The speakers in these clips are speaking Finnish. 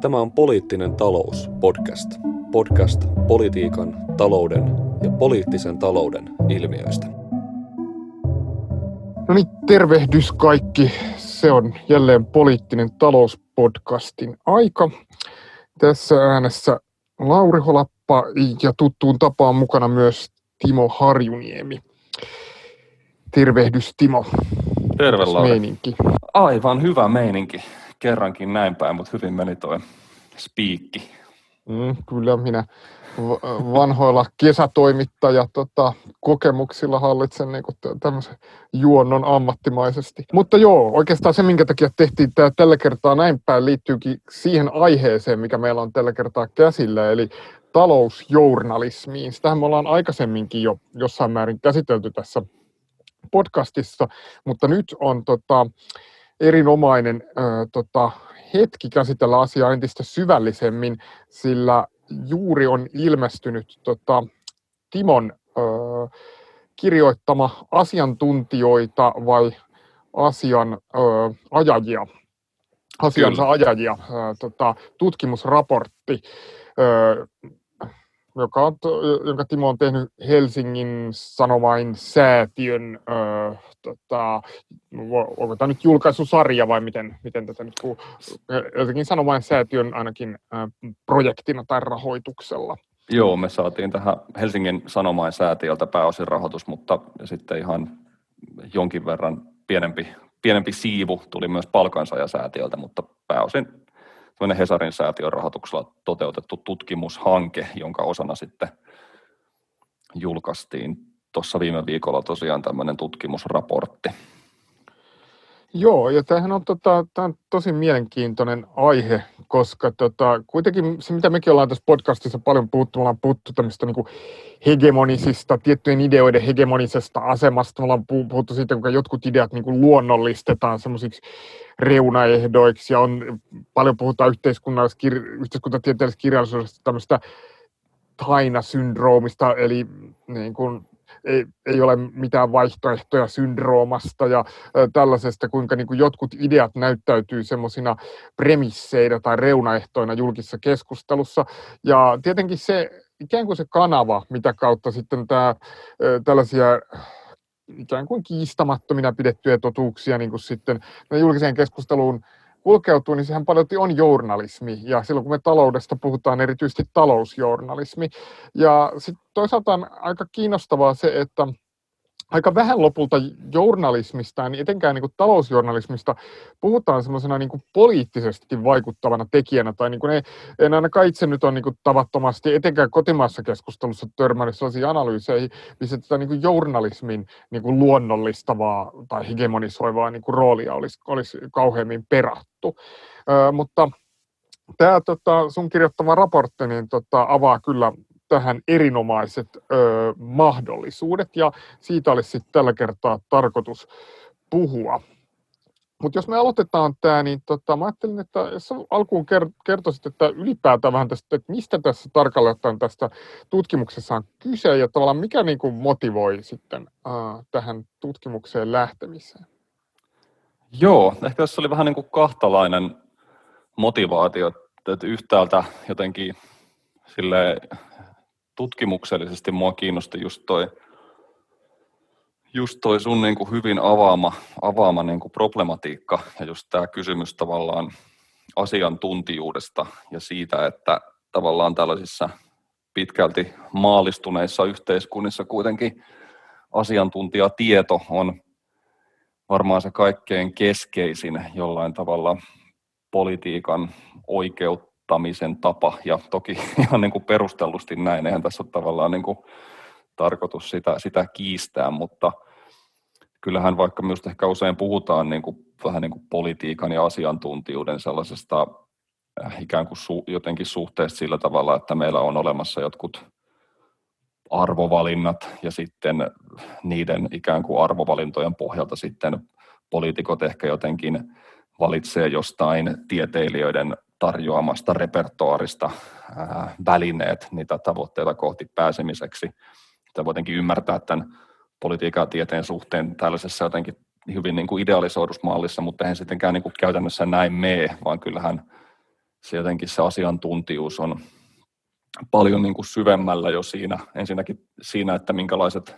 Tämä on Poliittinen talous podcast. Podcast politiikan, talouden ja poliittisen talouden ilmiöistä. No niin, tervehdys kaikki. Se on jälleen Poliittinen talouspodcastin aika. Tässä äänessä Lauri Holappa ja tuttuun tapaan mukana myös Timo Harjuniemi. Tervehdys Timo. Terve Lauri. Meininki. Aivan hyvä meininki. Kerrankin näin päin, mutta hyvin meni toi spiikki. Mm, kyllä minä vanhoilla kesätoimittaja tota, kokemuksilla hallitsen niin tämmöisen juonnon ammattimaisesti. Mutta joo, oikeastaan se, minkä takia tehtiin tämä tällä kertaa näin päin, liittyykin siihen aiheeseen, mikä meillä on tällä kertaa käsillä, eli talousjournalismiin. Sitähän me ollaan aikaisemminkin jo jossain määrin käsitelty tässä podcastissa, mutta nyt on tota, erinomainen ö, tota, hetki käsitellä asiaa entistä syvällisemmin, sillä juuri on ilmestynyt tota, Timon ö, kirjoittama asiantuntijoita vai asian ö, ajajia, asiansa Kyllä. ajajia ö, tota, tutkimusraportti, ö, joka on, jonka Timo on tehnyt Helsingin Sanomain säätiön, ö, tota, onko tämä nyt julkaisusarja vai miten, miten tätä nyt kuuluu, Helsingin Sanomain säätiön ainakin ö, projektina tai rahoituksella. Joo, me saatiin tähän Helsingin Sanomain säätiöltä pääosin rahoitus, mutta sitten ihan jonkin verran pienempi, pienempi siivu tuli myös palkansaajasäätiöltä, mutta pääosin tämmöinen Hesarin säätiön rahoituksella toteutettu tutkimushanke, jonka osana sitten julkaistiin tuossa viime viikolla tosiaan tämmöinen tutkimusraportti. Joo, ja tämähän on, tota, tämä on tosi mielenkiintoinen aihe, koska tota, kuitenkin se, mitä mekin ollaan tässä podcastissa paljon puhuttu, me ollaan puhuttu tämmöistä niin hegemonisista, tiettyjen ideoiden hegemonisesta asemasta, me ollaan puhuttu siitä, kuinka jotkut ideat niin kuin luonnollistetaan semmoisiksi reunaehdoiksi, ja on, paljon puhutaan yhteiskunnallisessa, yhteiskuntatieteellisessä kirjallisuudesta tämmöistä taina-syndroomista, eli niin kuin ei, ei ole mitään vaihtoehtoja syndroomasta ja tällaisesta, kuinka niin kuin jotkut ideat näyttäytyy semmoisina premisseinä tai reunaehtoina julkisessa keskustelussa. Ja tietenkin se ikään kuin se kanava, mitä kautta sitten tämä, tällaisia ikään kuin kiistamattomina pidettyjä totuuksia niin kuin sitten julkiseen keskusteluun kulkeutuu, niin sehän paljon on journalismi. Ja silloin kun me taloudesta puhutaan, erityisesti talousjournalismi. Ja sitten toisaalta on aika kiinnostavaa se, että aika vähän lopulta journalismista, niin etenkään niin kuin talousjournalismista, puhutaan semmoisena niin poliittisesti vaikuttavana tekijänä, tai niin kuin ei, en ainakaan itse nyt ole niin kuin tavattomasti, etenkään kotimaassa keskustelussa törmännyt sellaisiin analyyseihin, missä tätä niin kuin journalismin niin kuin luonnollistavaa tai hegemonisoivaa niin kuin roolia olisi, olisi kauheammin perattu. Ö, mutta tämä tota, sun kirjoittama raportti niin, tota, avaa kyllä tähän erinomaiset ö, mahdollisuudet ja siitä olisi sitten tällä kertaa tarkoitus puhua. Mutta jos me aloitetaan tämä, niin tota, mä ajattelin, että jos alkuun kertoisit, että ylipäätään vähän tästä, että mistä tässä tarkalleen ottaen tästä tutkimuksessa on kyse ja tavallaan mikä niin kuin motivoi sitten äh, tähän tutkimukseen lähtemiseen? Joo, ehkä tässä oli vähän niin kuin kahtalainen motivaatio, että yhtäältä jotenkin sille tutkimuksellisesti mua kiinnosti just toi, just toi sun niin kuin hyvin avaama, avaama niin kuin problematiikka ja just tämä kysymys tavallaan asiantuntijuudesta ja siitä, että tavallaan tällaisissa pitkälti maalistuneissa yhteiskunnissa kuitenkin asiantuntijatieto on varmaan se kaikkein keskeisin jollain tavalla politiikan oikeut, kirjoittamisen tapa, ja toki ihan niin kuin perustellusti näin, eihän tässä ole tavallaan niin kuin tarkoitus sitä, sitä kiistää, mutta kyllähän vaikka myös ehkä usein puhutaan niin kuin, vähän niin kuin politiikan ja asiantuntijuuden sellaisesta äh, ikään kuin su, jotenkin suhteesta sillä tavalla, että meillä on olemassa jotkut arvovalinnat ja sitten niiden ikään kuin arvovalintojen pohjalta sitten poliitikot ehkä jotenkin valitsee jostain tieteilijöiden tarjoamasta repertoarista ää, välineet niitä tavoitteita kohti pääsemiseksi. Sitä voi jotenkin ymmärtää tämän politiikan ja tieteen suhteen tällaisessa jotenkin hyvin niin kuin idealisoidussa mallissa, mutta eihän sittenkään niin kuin käytännössä näin mene, vaan kyllähän se jotenkin se asiantuntijuus on paljon niin kuin syvemmällä jo siinä, ensinnäkin siinä, että minkälaiset,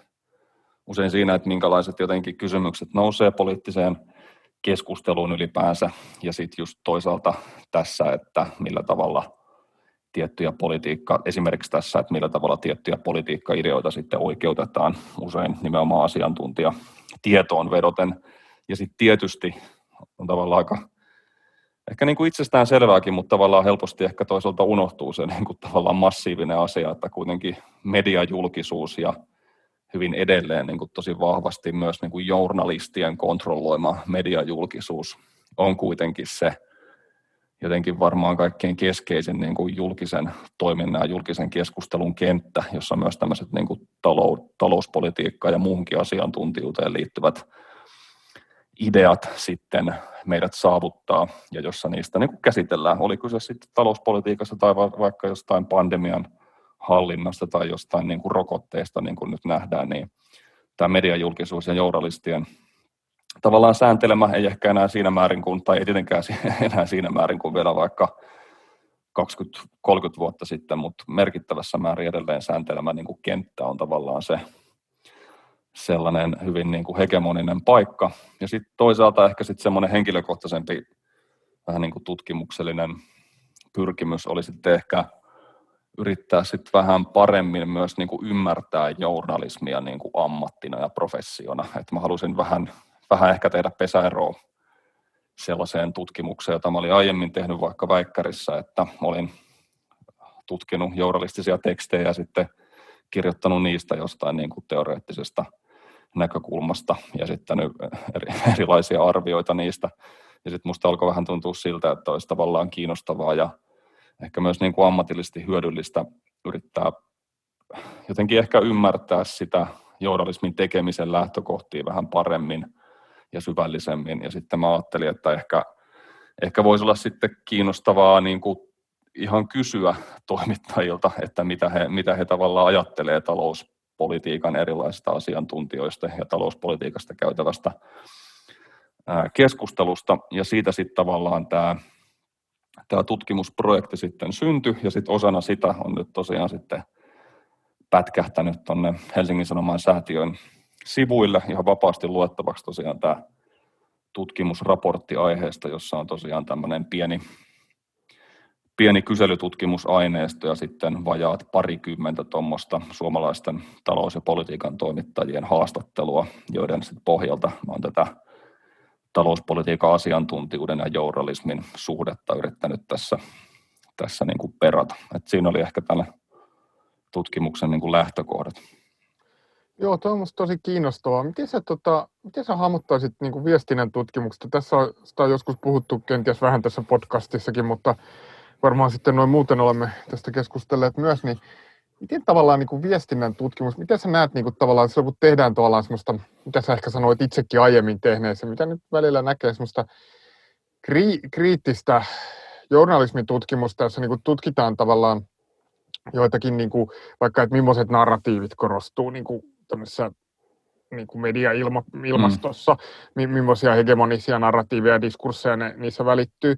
usein siinä, että minkälaiset jotenkin kysymykset nousee poliittiseen keskusteluun ylipäänsä, ja sitten just toisaalta tässä, että millä tavalla tiettyjä politiikka, esimerkiksi tässä, että millä tavalla tiettyjä politiikkaideoita sitten oikeutetaan usein nimenomaan asiantuntija tietoon vedoten. Ja sitten tietysti on tavallaan aika ehkä niin kuin itsestään selvääkin, mutta tavallaan helposti ehkä toisaalta unohtuu se niin kuin tavallaan massiivinen asia, että kuitenkin mediajulkisuus ja hyvin edelleen niin kuin tosi vahvasti myös niin kuin journalistien kontrolloima mediajulkisuus on kuitenkin se jotenkin varmaan kaikkein keskeisin niin kuin julkisen toiminnan ja julkisen keskustelun kenttä, jossa myös tämmöiset niin kuin talouspolitiikka ja muuhunkin asiantuntijuuteen liittyvät ideat sitten meidät saavuttaa ja jossa niistä niin kuin käsitellään, oliko se sitten talouspolitiikassa tai vaikka jostain pandemian hallinnasta tai jostain niin kuin rokotteesta, niin kuin nyt nähdään, niin tämä mediajulkisuus ja journalistien tavallaan sääntelemä ei ehkä enää siinä määrin kuin, tai ei tietenkään enää siinä määrin kuin vielä vaikka 20-30 vuotta sitten, mutta merkittävässä määrin edelleen sääntelemä niin kuin kenttä on tavallaan se sellainen hyvin niin kuin hegemoninen paikka. Ja sitten toisaalta ehkä sitten semmoinen henkilökohtaisempi vähän niin kuin tutkimuksellinen pyrkimys oli sitten ehkä yrittää sitten vähän paremmin myös niin kuin ymmärtää journalismia niin kuin ammattina ja professiona. Että mä halusin vähän, vähän ehkä tehdä pesäeroa sellaiseen tutkimukseen, jota mä olin aiemmin tehnyt vaikka Väikkärissä, että olin tutkinut journalistisia tekstejä ja sitten kirjoittanut niistä jostain niin kuin teoreettisesta näkökulmasta ja sitten eri, erilaisia arvioita niistä. Ja sitten musta alkoi vähän tuntua siltä, että olisi tavallaan kiinnostavaa ja ehkä myös niin kuin ammatillisesti hyödyllistä yrittää jotenkin ehkä ymmärtää sitä journalismin tekemisen lähtökohtia vähän paremmin ja syvällisemmin. Ja sitten mä ajattelin, että ehkä, ehkä voisi olla sitten kiinnostavaa niin kuin ihan kysyä toimittajilta, että mitä he, mitä he tavallaan ajattelee talouspolitiikan erilaisista asiantuntijoista ja talouspolitiikasta käytävästä keskustelusta. Ja siitä sitten tavallaan tämä tämä tutkimusprojekti sitten syntyi ja sitten osana sitä on nyt tosiaan sitten pätkähtänyt tuonne Helsingin Sanomaan säätiön sivuille ihan vapaasti luettavaksi tosiaan tämä tutkimusraportti aiheesta, jossa on tosiaan tämmöinen pieni, pieni kyselytutkimusaineisto ja sitten vajaat parikymmentä tuommoista suomalaisten talous- ja politiikan toimittajien haastattelua, joiden sitten pohjalta on tätä talouspolitiikan asiantuntijuuden ja journalismin suhdetta yrittänyt tässä, tässä niin kuin perata. Et siinä oli ehkä tällä tutkimuksen niin kuin lähtökohdat. Joo, tuo on tosi kiinnostavaa. Miten sä, tota, miten sä hahmottaisit niin kuin viestinnän tutkimuksesta? Tässä on, sitä on joskus puhuttu kenties vähän tässä podcastissakin, mutta varmaan sitten noin muuten olemme tästä keskustelleet myös, niin miten tavallaan niin kuin viestinnän tutkimus, miten sä näet niin kuin tavallaan silloin, kun tehdään tavallaan semmoista, mitä sä ehkä sanoit itsekin aiemmin tehneessä, mitä nyt välillä näkee semmoista kri- kriittistä journalismin tutkimusta, jossa niin kuin tutkitaan tavallaan joitakin, niin kuin, vaikka että millaiset narratiivit korostuu niin kuin tämmöisessä niin kuin media-ilmastossa, mm. millaisia hegemonisia narratiiveja ja diskursseja ne, niissä välittyy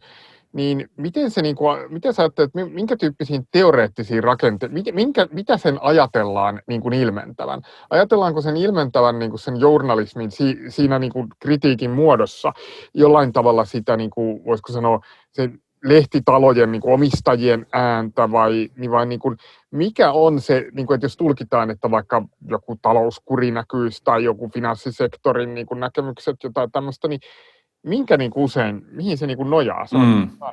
niin miten, se, niin kuin, miten sä ajattelet, minkä tyyppisiin teoreettisiin rakenteisiin, minkä, mitä sen ajatellaan niin kuin ilmentävän? Ajatellaanko sen ilmentävän niin kuin sen journalismin si, siinä niin kuin kritiikin muodossa jollain tavalla sitä, niin kuin, voisiko sanoa, se lehtitalojen niin kuin omistajien ääntä vai, niin vai niin kuin, mikä on se, niin kuin, että jos tulkitaan, että vaikka joku talouskuri näkyisi tai joku finanssisektorin niin kuin näkemykset, jotain tämmöistä, niin minkä niin kuin usein, mihin se niin kuin nojaa? Se on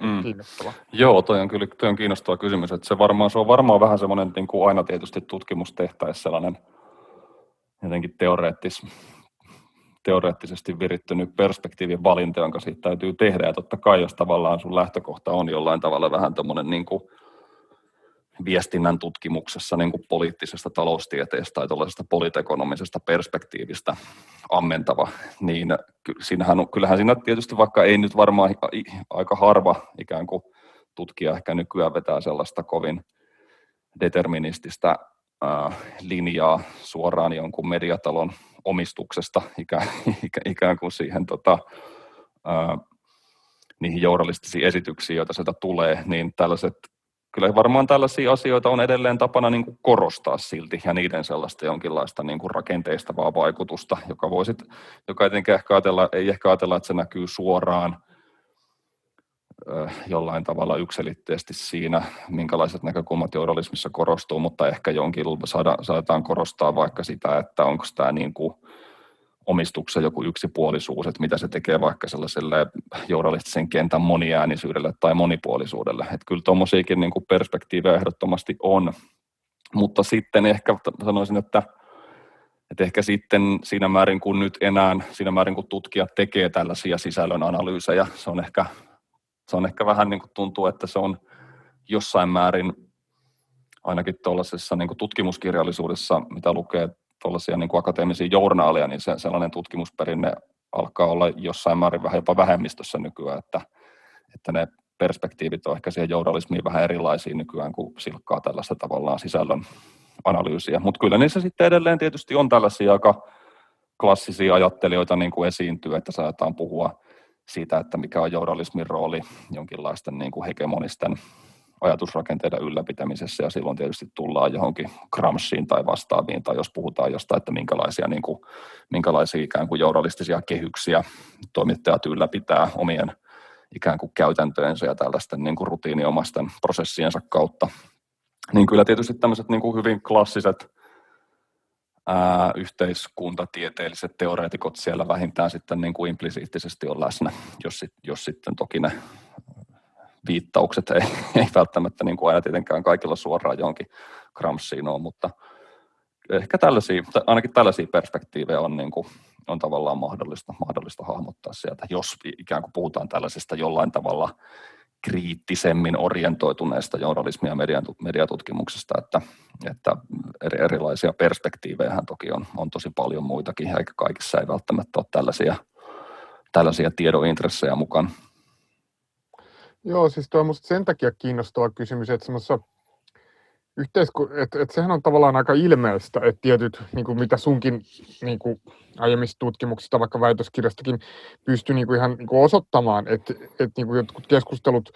mm, mm. kiinnostava. Joo, toi on kyllä toi on kiinnostava kysymys. Että se, varmaan, se on varmaan vähän semmoinen niin kuin aina tietysti tutkimustehtäessä sellainen jotenkin teoreettis, teoreettisesti virittynyt perspektiivin valinta, jonka siitä täytyy tehdä. Ja totta kai, jos tavallaan sun lähtökohta on jollain tavalla vähän tämmöinen niin kuin viestinnän tutkimuksessa niin kuin poliittisesta taloustieteestä tai tuollaisesta politekonomisesta perspektiivistä ammentava, niin siinähän, kyllähän siinä tietysti vaikka ei nyt varmaan aika harva ikään kuin tutkija ehkä nykyään vetää sellaista kovin determinististä linjaa suoraan jonkun mediatalon omistuksesta ikään, kuin siihen tota, niihin journalistisiin esityksiin, joita sieltä tulee, niin tällaiset kyllä varmaan tällaisia asioita on edelleen tapana niin kuin korostaa silti ja niiden sellaista jonkinlaista niin kuin rakenteistavaa vaikutusta, joka, voi sit, joka etenkin ehkä ajatella, ei ehkä ajatella, että se näkyy suoraan jollain tavalla yksilitteisesti siinä, minkälaiset näkökulmat journalismissa korostuu, mutta ehkä jonkin saada, saadaan korostaa vaikka sitä, että onko tämä niin kuin omistuksen joku yksipuolisuus, että mitä se tekee vaikka sellaiselle journalistisen kentän moniäänisyydelle tai monipuolisuudelle. Että kyllä tuommoisiakin niin perspektiivejä ehdottomasti on, mutta sitten ehkä sanoisin, että, että ehkä sitten siinä määrin kun nyt enää, siinä määrin kun tutkijat tekee tällaisia sisällön analyysejä, se on ehkä, se on ehkä vähän niin kuin tuntuu, että se on jossain määrin ainakin tuollaisessa niin tutkimuskirjallisuudessa, mitä lukee tuollaisia niin kuin akateemisia journaaleja, niin se, sellainen tutkimusperinne alkaa olla jossain määrin vähän jopa vähemmistössä nykyään, että, että ne perspektiivit on ehkä siihen journalismiin vähän erilaisia nykyään, kuin silkkaa tällaista tavallaan sisällön analyysiä. Mutta kyllä niissä sitten edelleen tietysti on tällaisia aika klassisia ajattelijoita niin kuin esiintyy, että saataan puhua siitä, että mikä on journalismin rooli jonkinlaisten niin kuin hegemonisten ajatusrakenteiden ylläpitämisessä ja silloin tietysti tullaan johonkin Gramsciin tai vastaaviin tai jos puhutaan jostain, että minkälaisia, niin kuin, minkälaisia ikään kuin journalistisia kehyksiä toimittajat ylläpitää omien ikään kuin käytäntöjensä ja tällaisten niin kuin rutiiniomaisten prosessiensa kautta. Niin kyllä tietysti tämmöiset niin kuin hyvin klassiset ää, yhteiskuntatieteelliset teoreetikot siellä vähintään sitten niin kuin implisiittisesti on läsnä, jos, jos sitten toki ne viittaukset ei, ei välttämättä niin kuin aina tietenkään kaikilla suoraan johonkin Gramsciin ole, mutta ehkä tällaisia, ainakin tällaisia perspektiivejä on, niin kuin, on tavallaan mahdollista, mahdollista hahmottaa sieltä, jos ikään kuin puhutaan tällaisesta jollain tavalla kriittisemmin orientoituneesta journalismia ja mediatutkimuksesta, että, että eri, erilaisia perspektiivejä toki on, on tosi paljon muitakin, eikä kaikissa ei välttämättä ole tällaisia, tällaisia tiedointressejä mukaan. Joo, siis tuo on musta sen takia kiinnostava kysymys, että semmoisessa yhteisku, että, että sehän on tavallaan aika ilmeistä, että tietyt, niin kuin mitä sunkin niin kuin aiemmista tutkimuksista, vaikka väitöskirjastakin, pystyy niin kuin ihan niin kuin osoittamaan, että, että niin kuin jotkut keskustelut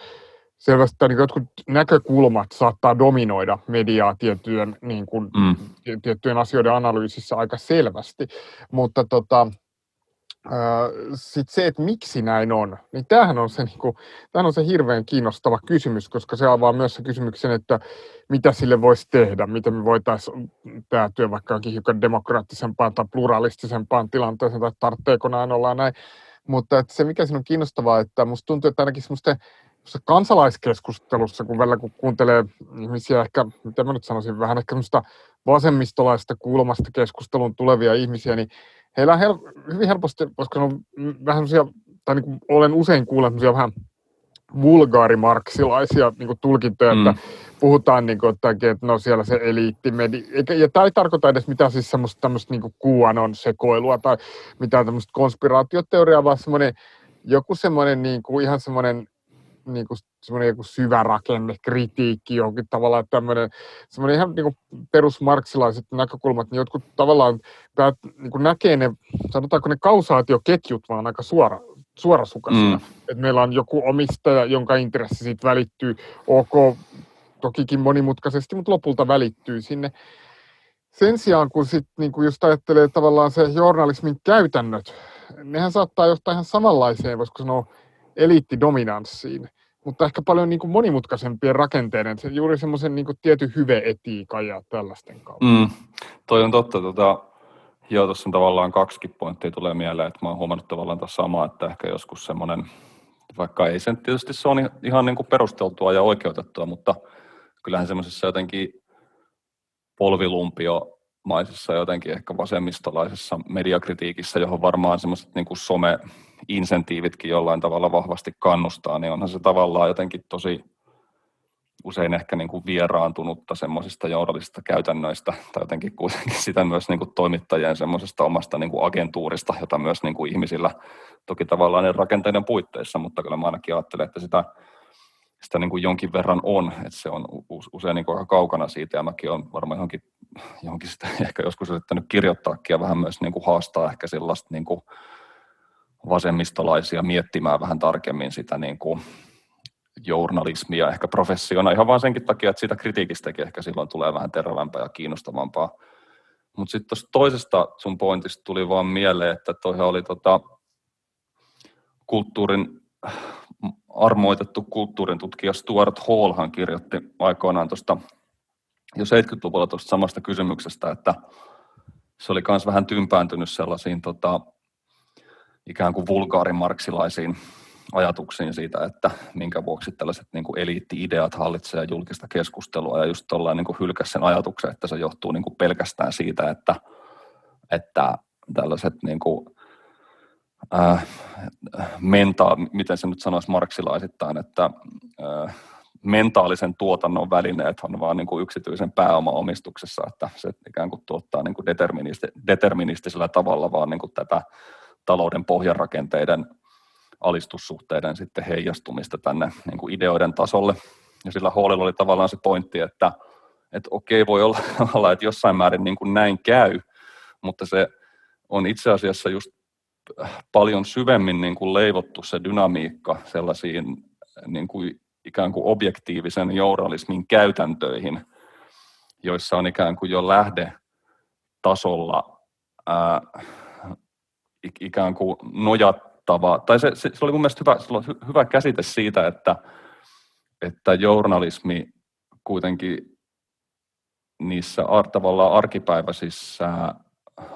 selvästi, tai niin jotkut näkökulmat saattaa dominoida mediaa tiettyjen, niin kuin, mm. tiettyjen asioiden analyysissä aika selvästi, mutta tota, sitten se, että miksi näin on, niin tämähän on, se, niin kuin, tämähän on se hirveän kiinnostava kysymys, koska se avaa myös se kysymyksen, että mitä sille voisi tehdä, miten me voitaisiin päätyä vaikka hiukan demokraattisempaan tai pluralistisempaan tilanteeseen, tai tarvitseeko näin olla näin. Mutta että se, mikä siinä on kiinnostavaa, että musta tuntuu, että ainakin semmoisten kansalaiskeskustelussa, kun välillä kun kuuntelee ihmisiä ehkä, mitä mä nyt sanoisin, vähän ehkä vasemmistolaista kulmasta keskustelun tulevia ihmisiä, niin heillä on hel- hyvin helposti, koska ne on vähän sellaisia, tai niin kuin olen usein kuullut vähän vulgaarimarksilaisia niin kuin tulkintoja, mm. että puhutaan niin kuin, että, että no siellä se eliittimedi, eikä, ja tämä ei tarkoita edes mitään siis semmoista tämmöistä niin QAnon sekoilua tai mitään tämmöistä konspiraatioteoriaa, vaan semmoinen, joku semmoinen niin kuin, ihan semmoinen niin kuin semmoinen joku syvä rakenne, kritiikki, johonkin tavallaan tämmöinen, semmoinen ihan niin kuin perusmarksilaiset näkökulmat, niin jotkut tavallaan päät, niin kuin näkee ne, sanotaanko ne kausaatioketjut vaan aika suora, suorasukaisena. Mm. Että meillä on joku omistaja, jonka intressi siitä välittyy, ok, tokikin monimutkaisesti, mutta lopulta välittyy sinne. Sen sijaan, kun sit, niin kuin just ajattelee tavallaan se journalismin käytännöt, nehän saattaa johtaa ihan samanlaiseen, voisiko sanoa, eliittidominanssiin, mutta ehkä paljon niin kuin monimutkaisempien rakenteiden, se juuri semmoisen niin tietyn hyveetiikan ja tällaisten kautta. Mm, toi on totta. Tota, joo, tuossa on tavallaan kaksi pointtia tulee mieleen, että mä oon huomannut tavallaan tuossa samaa, että ehkä joskus semmoinen, vaikka ei sen tietysti se on ihan niin kuin perusteltua ja oikeutettua, mutta kyllähän semmoisessa jotenkin polvilumpio maisessa jotenkin ehkä vasemmistolaisessa mediakritiikissä, johon varmaan semmoiset niin some-insentiivitkin jollain tavalla vahvasti kannustaa, niin onhan se tavallaan jotenkin tosi usein ehkä niin kuin vieraantunutta semmoisista journalisista käytännöistä, tai jotenkin kuitenkin sitä myös niin kuin toimittajien semmoisesta omasta niin kuin agentuurista, jota myös niin kuin ihmisillä toki tavallaan ne rakenteiden puitteissa, mutta kyllä mä ainakin ajattelen, että sitä sitä niin kuin jonkin verran on, että se on usein niin kuin aika kaukana siitä, ja mäkin olen varmaan johonkin, johonkin sitä ehkä joskus yrittänyt kirjoittaakin ja vähän myös niin kuin haastaa ehkä sellaista niin kuin vasemmistolaisia miettimään vähän tarkemmin sitä niin kuin journalismia ehkä professiona ihan vain senkin takia, että siitä kritiikistäkin ehkä silloin tulee vähän terävämpää ja kiinnostavampaa. Mutta sitten tuosta toisesta sun pointista tuli vaan mieleen, että toihan oli tota, kulttuurin armoitettu kulttuurin tutkija Stuart Hallhan kirjoitti aikoinaan tuosta jo 70-luvulla tuosta samasta kysymyksestä, että se oli myös vähän tympääntynyt sellaisiin tota, ikään kuin vulgaarimarksilaisiin ajatuksiin siitä, että minkä vuoksi tällaiset niin kuin eliitti-ideat hallitsevat julkista keskustelua. Ja just tuollain niin hylkäs sen ajatuksen, että se johtuu niin kuin pelkästään siitä, että, että tällaiset niin kuin, äh, menta, miten se nyt sanoisi marksilaisittain, että äh, mentaalisen tuotannon välineet on vaan niin kuin yksityisen pääomaomistuksessa, että se ikään kuin tuottaa niin kuin deterministisellä tavalla vaan niin kuin tätä talouden pohjarakenteiden alistussuhteiden sitten heijastumista tänne niin kuin ideoiden tasolle. Ja sillä Hallilla oli tavallaan se pointti, että, että okei, voi olla, että jossain määrin niin kuin näin käy, mutta se on itse asiassa just paljon syvemmin niin kuin leivottu se dynamiikka sellaisiin niin kuin ikään kuin objektiivisen journalismin käytäntöihin, joissa on ikään kuin jo lähde tasolla ää, ikään kuin nojattava, tai se, se, se oli mun mielestä hyvä, se oli hyvä käsite siitä, että, että journalismi kuitenkin niissä tavallaan arkipäiväisissä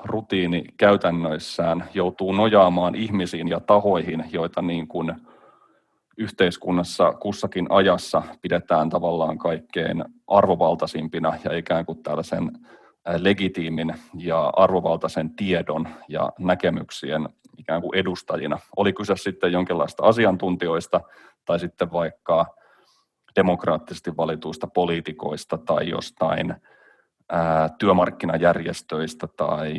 rutiinikäytännöissään joutuu nojaamaan ihmisiin ja tahoihin, joita niin kuin yhteiskunnassa kussakin ajassa pidetään tavallaan kaikkein arvovaltaisimpina ja ikään kuin tällaisen legitiimin ja arvovaltaisen tiedon ja näkemyksien ikään kuin edustajina. Oli kyse sitten jonkinlaista asiantuntijoista tai sitten vaikka demokraattisesti valituista poliitikoista tai jostain työmarkkinajärjestöistä tai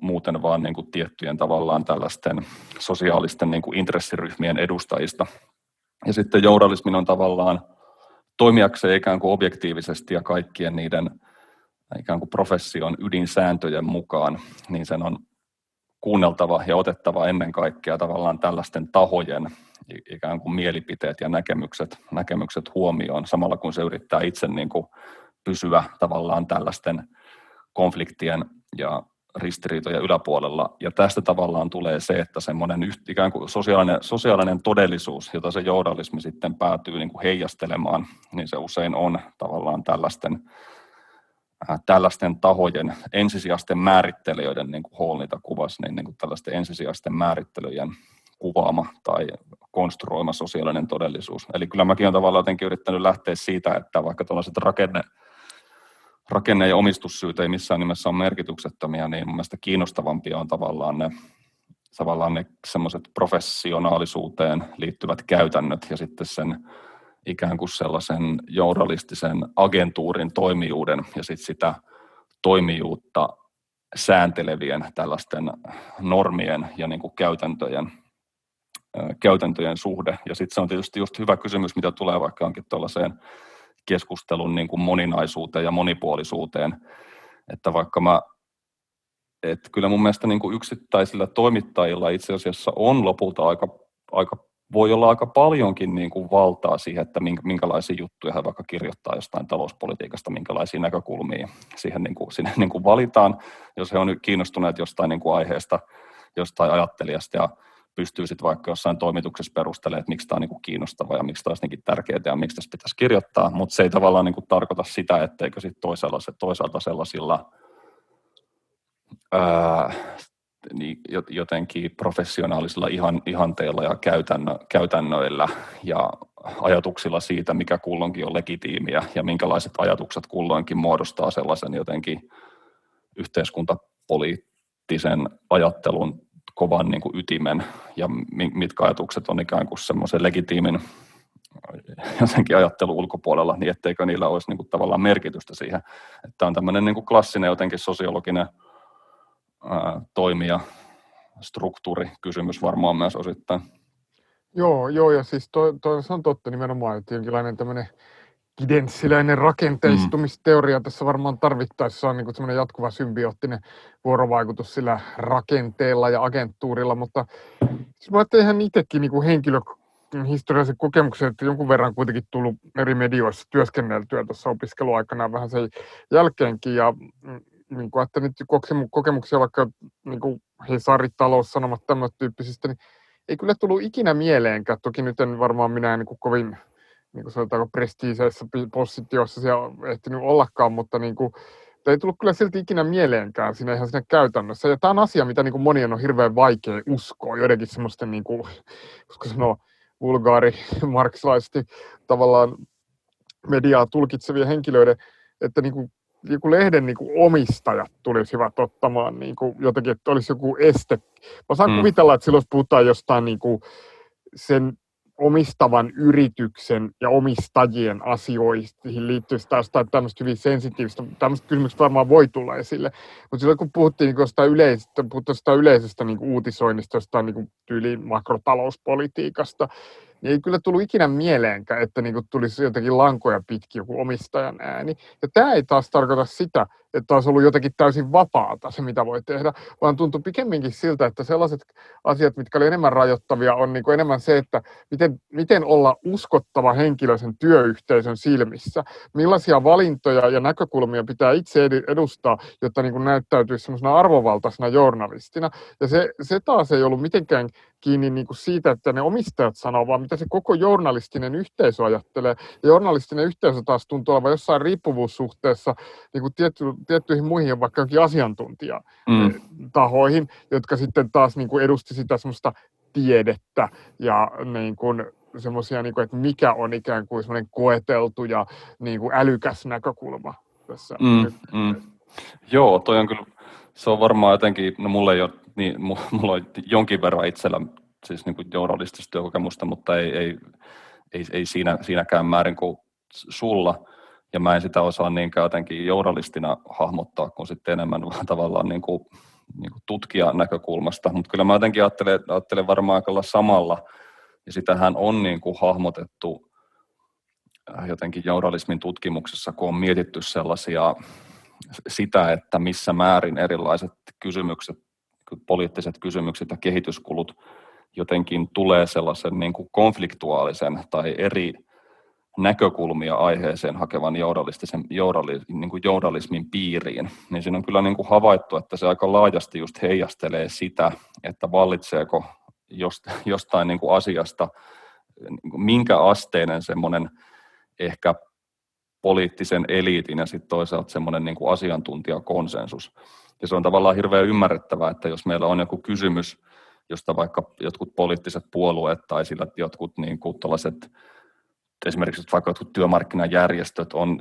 muuten vaan niin kuin tiettyjen tavallaan tällaisten sosiaalisten niin kuin intressiryhmien edustajista. Ja sitten journalismin on tavallaan toimijakseen ikään kuin objektiivisesti ja kaikkien niiden ikään kuin profession ydinsääntöjen mukaan, niin sen on kuunneltava ja otettava ennen kaikkea tavallaan tällaisten tahojen ikään kuin mielipiteet ja näkemykset, näkemykset huomioon, samalla kun se yrittää itse niin kuin pysyä tavallaan tällaisten konfliktien ja ristiriitojen yläpuolella. Ja tästä tavallaan tulee se, että semmoinen ikään kuin sosiaalinen, sosiaalinen todellisuus, jota se journalismi sitten päätyy niin kuin heijastelemaan, niin se usein on tavallaan tällaisten Äh, tällaisten tahojen ensisijaisten määrittelijöiden, niin kuin Hall niitä kuvasi, niin, niin kuin tällaisten ensisijaisten määrittelyjen kuvaama tai konstruoima sosiaalinen todellisuus. Eli kyllä mäkin olen tavallaan jotenkin yrittänyt lähteä siitä, että vaikka tuollaiset rakenne, rakenne- ja omistussyyt ei missään nimessä ole merkityksettömiä, niin mun mielestä kiinnostavampia on tavallaan ne, tavallaan ne semmoiset professionaalisuuteen liittyvät käytännöt ja sitten sen ikään kuin sellaisen journalistisen agentuurin toimijuuden ja sitten sitä toimijuutta sääntelevien tällaisten normien ja niin kuin käytäntöjen, käytäntöjen suhde. Ja sitten se on tietysti just hyvä kysymys, mitä tulee vaikka onkin tuollaiseen keskustelun niin kuin moninaisuuteen ja monipuolisuuteen, että vaikka mä että kyllä mun mielestä niin kuin yksittäisillä toimittajilla itse asiassa on lopulta aika, aika voi olla aika paljonkin niin kuin valtaa siihen, että minkälaisia juttuja he vaikka kirjoittaa jostain talouspolitiikasta, minkälaisia näkökulmia siihen niin kuin, sinne niin kuin valitaan, jos he on kiinnostuneet jostain niin kuin aiheesta, jostain ajattelijasta. Ja pystyy sitten vaikka jossain toimituksessa perustelemaan, että miksi tämä on niin kuin kiinnostava ja miksi tämä olisi tärkeää ja miksi tässä pitäisi kirjoittaa, mutta se ei tavallaan niin kuin tarkoita sitä, etteikö sitten toisaalta, toisaalta sellaisilla ää, niin jotenkin professionaalisilla ihan, ihanteilla ja käytännö, käytännöillä ja ajatuksilla siitä, mikä kulloinkin on legitiimiä ja minkälaiset ajatukset kulloinkin muodostaa sellaisen jotenkin yhteiskuntapoliittisen ajattelun kovan niin kuin ytimen ja mitkä ajatukset on ikään kuin semmoisen legitiimin jotenkin ajattelu ulkopuolella, niin etteikö niillä olisi niin kuin tavallaan merkitystä siihen. Että on tämmöinen niin kuin klassinen jotenkin sosiologinen toimija, struktuurikysymys varmaan myös osittain. Joo, joo ja siis toi, toi, se on totta nimenomaan, että jonkinlainen tämmöinen kidenssiläinen rakenteistumisteoria tässä varmaan tarvittaessa on niin semmoinen jatkuva symbioottinen vuorovaikutus sillä rakenteella ja agenttuurilla, mutta siis mä ihan itsekin niin henkilö, historiallisen kokemuksen, että jonkun verran kuitenkin tullut eri medioissa työskenneltyä tuossa opiskeluaikana vähän sen jälkeenkin ja mm, niin kuin, että nyt kokemuksia vaikka niin kuin Hesari, taloussanomat, tämmöistä tyyppisistä, niin ei kyllä tullut ikinä mieleenkään. Toki nyt en varmaan minä niin kuin kovin niin kuin sanotaanko prestiiseissa positiossa siellä ehtinyt ollakaan, mutta niin kuin, ei tullut kyllä silti ikinä mieleenkään siinä ihan siinä käytännössä. Ja tämä on asia, mitä niin kuin monien on hirveän vaikea uskoa, joidenkin semmoisten, niin kuin, koska sanoo, vulgaari marksilaisesti tavallaan mediaa tulkitsevien henkilöiden, että niin kuin, joku lehden niin kuin omistajat tulisivat ottamaan niin kuin jotenkin, että olisi joku este. Mä saan mm. kuvitella, että silloin puhutaan jostain niin kuin sen omistavan yrityksen ja omistajien asioihin liittyvistä jostain tämmöistä hyvin sensitiivistä, tämmöistä kysymyksiä varmaan voi tulla esille. Mutta silloin kun puhuttiin niin jostain yleisestä, puhuttiin yleisestä niin uutisoinnista, jostain niin tyyliin makrotalouspolitiikasta, niin ei kyllä tullut ikinä mieleenkään, että niin tulisi jotenkin lankoja pitkin joku omistajan ääni. Ja tämä ei taas tarkoita sitä, että olisi ollut jotenkin täysin vapaata se, mitä voi tehdä, vaan tuntui pikemminkin siltä, että sellaiset asiat, mitkä oli enemmän rajoittavia, on niin kuin enemmän se, että miten, miten olla uskottava henkilö sen työyhteisön silmissä, millaisia valintoja ja näkökulmia pitää itse edustaa, jotta niin kuin näyttäytyisi semmoisena arvovaltaisena journalistina. Ja se, se taas ei ollut mitenkään kiinni niin kuin siitä, että ne omistajat sanoo, vaan mitä se koko journalistinen yhteisö ajattelee. Ja journalistinen yhteisö taas tuntuu olevan jossain riippuvuussuhteessa niin kuin tietty, tiettyihin muihin vaikka jonkin asiantuntijatahoihin, mm. jotka sitten taas niin kuin edusti sitä semmoista tiedettä ja niin kuin, semmoisia, niin kuin, että mikä on ikään kuin semmoinen koeteltu ja niin kuin älykäs näkökulma tässä. Mm, mm. Joo, toi on kyllä, se on varmaan jotenkin, no mulla ei ole, niin, mulla on jonkin verran itsellä siis niin kuin journalistista työkokemusta, mutta ei, ei, ei, ei siinä, siinäkään määrin kuin sulla ja mä en sitä osaa niinkään jotenkin journalistina hahmottaa, kun sitten enemmän tavallaan niin kuin, niin kuin tutkijan näkökulmasta. Mutta kyllä mä jotenkin ajattelen, ajattelen varmaan aika samalla, ja sitähän on niin kuin hahmotettu äh, jotenkin journalismin tutkimuksessa, kun on mietitty sellaisia sitä, että missä määrin erilaiset kysymykset, poliittiset kysymykset ja kehityskulut jotenkin tulee sellaisen niin kuin konfliktuaalisen tai eri näkökulmia aiheeseen hakevan journalistisen, journali, niin kuin journalismin piiriin, niin siinä on kyllä niin kuin havaittu, että se aika laajasti just heijastelee sitä, että vallitseeko jostain niin kuin asiasta niin kuin minkä asteinen semmoinen ehkä poliittisen eliitin ja sitten toisaalta semmoinen niin kuin asiantuntijakonsensus. Ja se on tavallaan hirveän ymmärrettävää, että jos meillä on joku kysymys, josta vaikka jotkut poliittiset puolueet tai sillä jotkut niin kuin esimerkiksi että vaikka jotkut työmarkkinajärjestöt on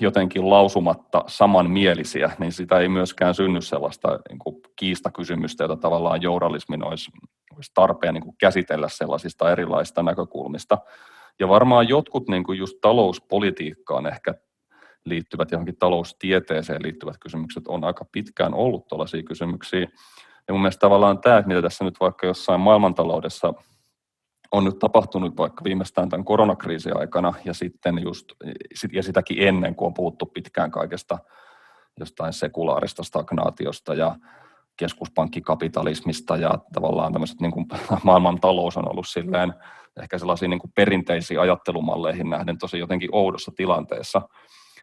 jotenkin lausumatta samanmielisiä, niin sitä ei myöskään synny sellaista niin kuin kiistakysymystä, jota tavallaan journalismin olisi, olisi tarpeen niin kuin käsitellä sellaisista erilaisista näkökulmista. Ja varmaan jotkut niin kuin just talouspolitiikkaan ehkä liittyvät johonkin taloustieteeseen liittyvät kysymykset on aika pitkään ollut tällaisia kysymyksiä. Ja mun mielestä tavallaan tämä, mitä tässä nyt vaikka jossain maailmantaloudessa on nyt tapahtunut vaikka viimeistään tämän koronakriisin aikana ja sitten just, ja sitäkin ennen, kuin on puhuttu pitkään kaikesta jostain sekulaarista stagnaatiosta ja keskuspankkikapitalismista ja tavallaan tämmöiset niin kuin maailman talous on ollut silleen ehkä sellaisiin niin kuin perinteisiin ajattelumalleihin nähden tosi jotenkin oudossa tilanteessa,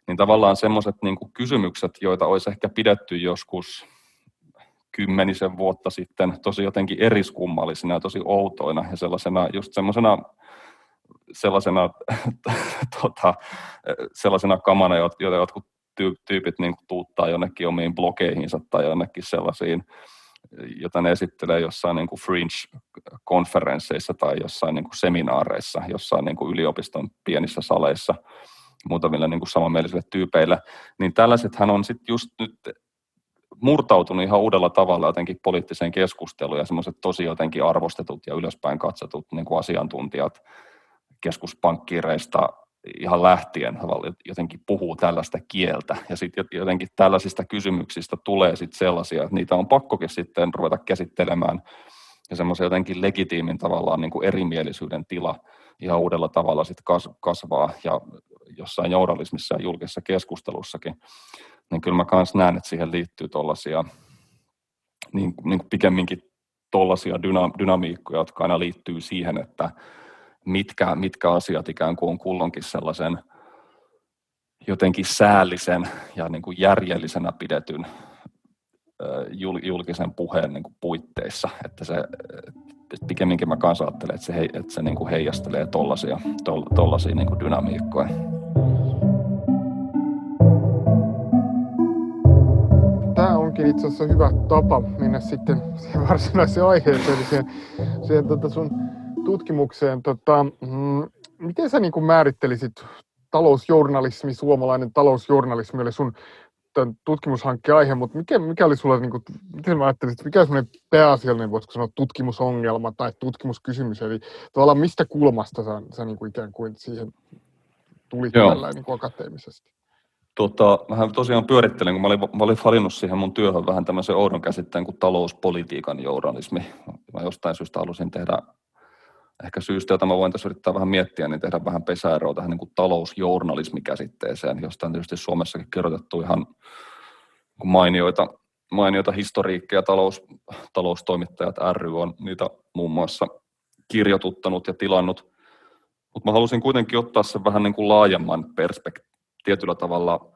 niin tavallaan semmoiset niin kysymykset, joita olisi ehkä pidetty joskus kymmenisen vuotta sitten tosi jotenkin eriskummallisina ja tosi outoina ja sellaisena, just sellaisena, sellaisena, tota, sellaisena kamana, jota jotkut tyypit niin tuuttaa jonnekin omiin blogeihinsa tai jonnekin sellaisiin, jota ne esittelee jossain niin kuin fringe-konferensseissa tai jossain niin kuin seminaareissa, jossain niin kuin yliopiston pienissä saleissa muutamille niin kuin samanmielisille tyypeille, niin tällaisethan on sitten just nyt murtautunut ihan uudella tavalla jotenkin poliittiseen keskusteluun ja semmoiset tosi jotenkin arvostetut ja ylöspäin katsotut niin kuin asiantuntijat keskuspankkiireista ihan lähtien jotenkin puhuu tällaista kieltä. Ja sitten jotenkin tällaisista kysymyksistä tulee sitten sellaisia, että niitä on pakkokin sitten ruveta käsittelemään ja semmoisen jotenkin legitiimin tavallaan niin kuin erimielisyyden tila ihan uudella tavalla sitten kasvaa. Ja jossain journalismissa ja julkisessa keskustelussakin, niin kyllä mä myös näen, että siihen liittyy tuollaisia niin, niin pikemminkin tuollaisia dyna, dynamiikkoja, jotka aina liittyy siihen, että mitkä, mitkä asiat ikään kuin on kulloinkin sellaisen jotenkin säällisen ja niin kuin järjellisenä pidetyn julkisen puheen niin kuin puitteissa, että se että pikemminkin mä kanssa ajattelen, että se, että se niin kuin heijastelee tollaisia, tollaisia niin kuin dynamiikkoja. Onkin itse asiassa hyvä tapa mennä sitten siihen varsinaiseen aiheeseen, eli siihen, siihen tota sun tutkimukseen. Tota, mm, miten sä niin kuin määrittelisit talousjournalismi, suomalainen talousjournalismi oli sun tämän tutkimushankkeen aihe, mutta mikä, mikä oli sulla, niin kuin, miten mä ajattelin, mikä on semmoinen pääasiallinen, voisiko sanoa, tutkimusongelma tai tutkimuskysymys, eli tavallaan mistä kulmasta sä, sä niin kuin ikään kuin siihen tulit tällä niin kuin akateemisesti? Tota, mähän tosiaan pyörittelen, kun mä olin, mä olin valinnut siihen mun työhön vähän tämmöisen oudon käsitteen kuin talouspolitiikan journalismi. Mä jostain syystä halusin tehdä ehkä syystä, jota mä voin tässä yrittää vähän miettiä, niin tehdä vähän pesäeroa tähän niin kuin talousjournalismikäsitteeseen, josta on tietysti Suomessakin kirjoitettu ihan mainioita, mainioita historiikkeja, talous, taloustoimittajat ry on niitä muun muassa kirjoituttanut ja tilannut. Mutta mä halusin kuitenkin ottaa sen vähän niin kuin laajemman perspekt- tietyllä tavalla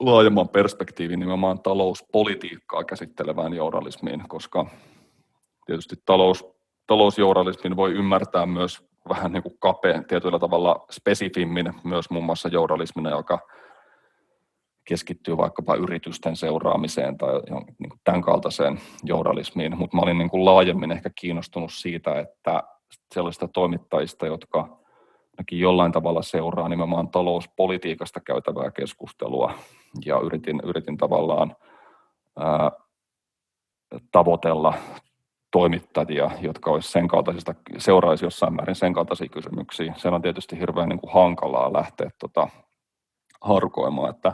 laajemman perspektiivin nimenomaan talouspolitiikkaa käsittelevään journalismiin, koska tietysti talous, talousjournalismin voi ymmärtää myös vähän niin kuin kapeen, tietyllä tavalla spesifimmin myös muun muassa journalismina, joka keskittyy vaikkapa yritysten seuraamiseen tai niin kuin tämän kaltaiseen journalismiin, mutta mä olin niin kuin laajemmin ehkä kiinnostunut siitä, että sellaisista toimittajista, jotka jollain tavalla seuraa nimenomaan talouspolitiikasta käytävää keskustelua ja yritin, yritin tavallaan ää, tavoitella toimittajia, jotka olisi sen kaltaisista, seuraisi jossain määrin sen kaltaisia kysymyksiä. Se on tietysti hirveän niin kuin hankalaa lähteä tota, harkoimaan, että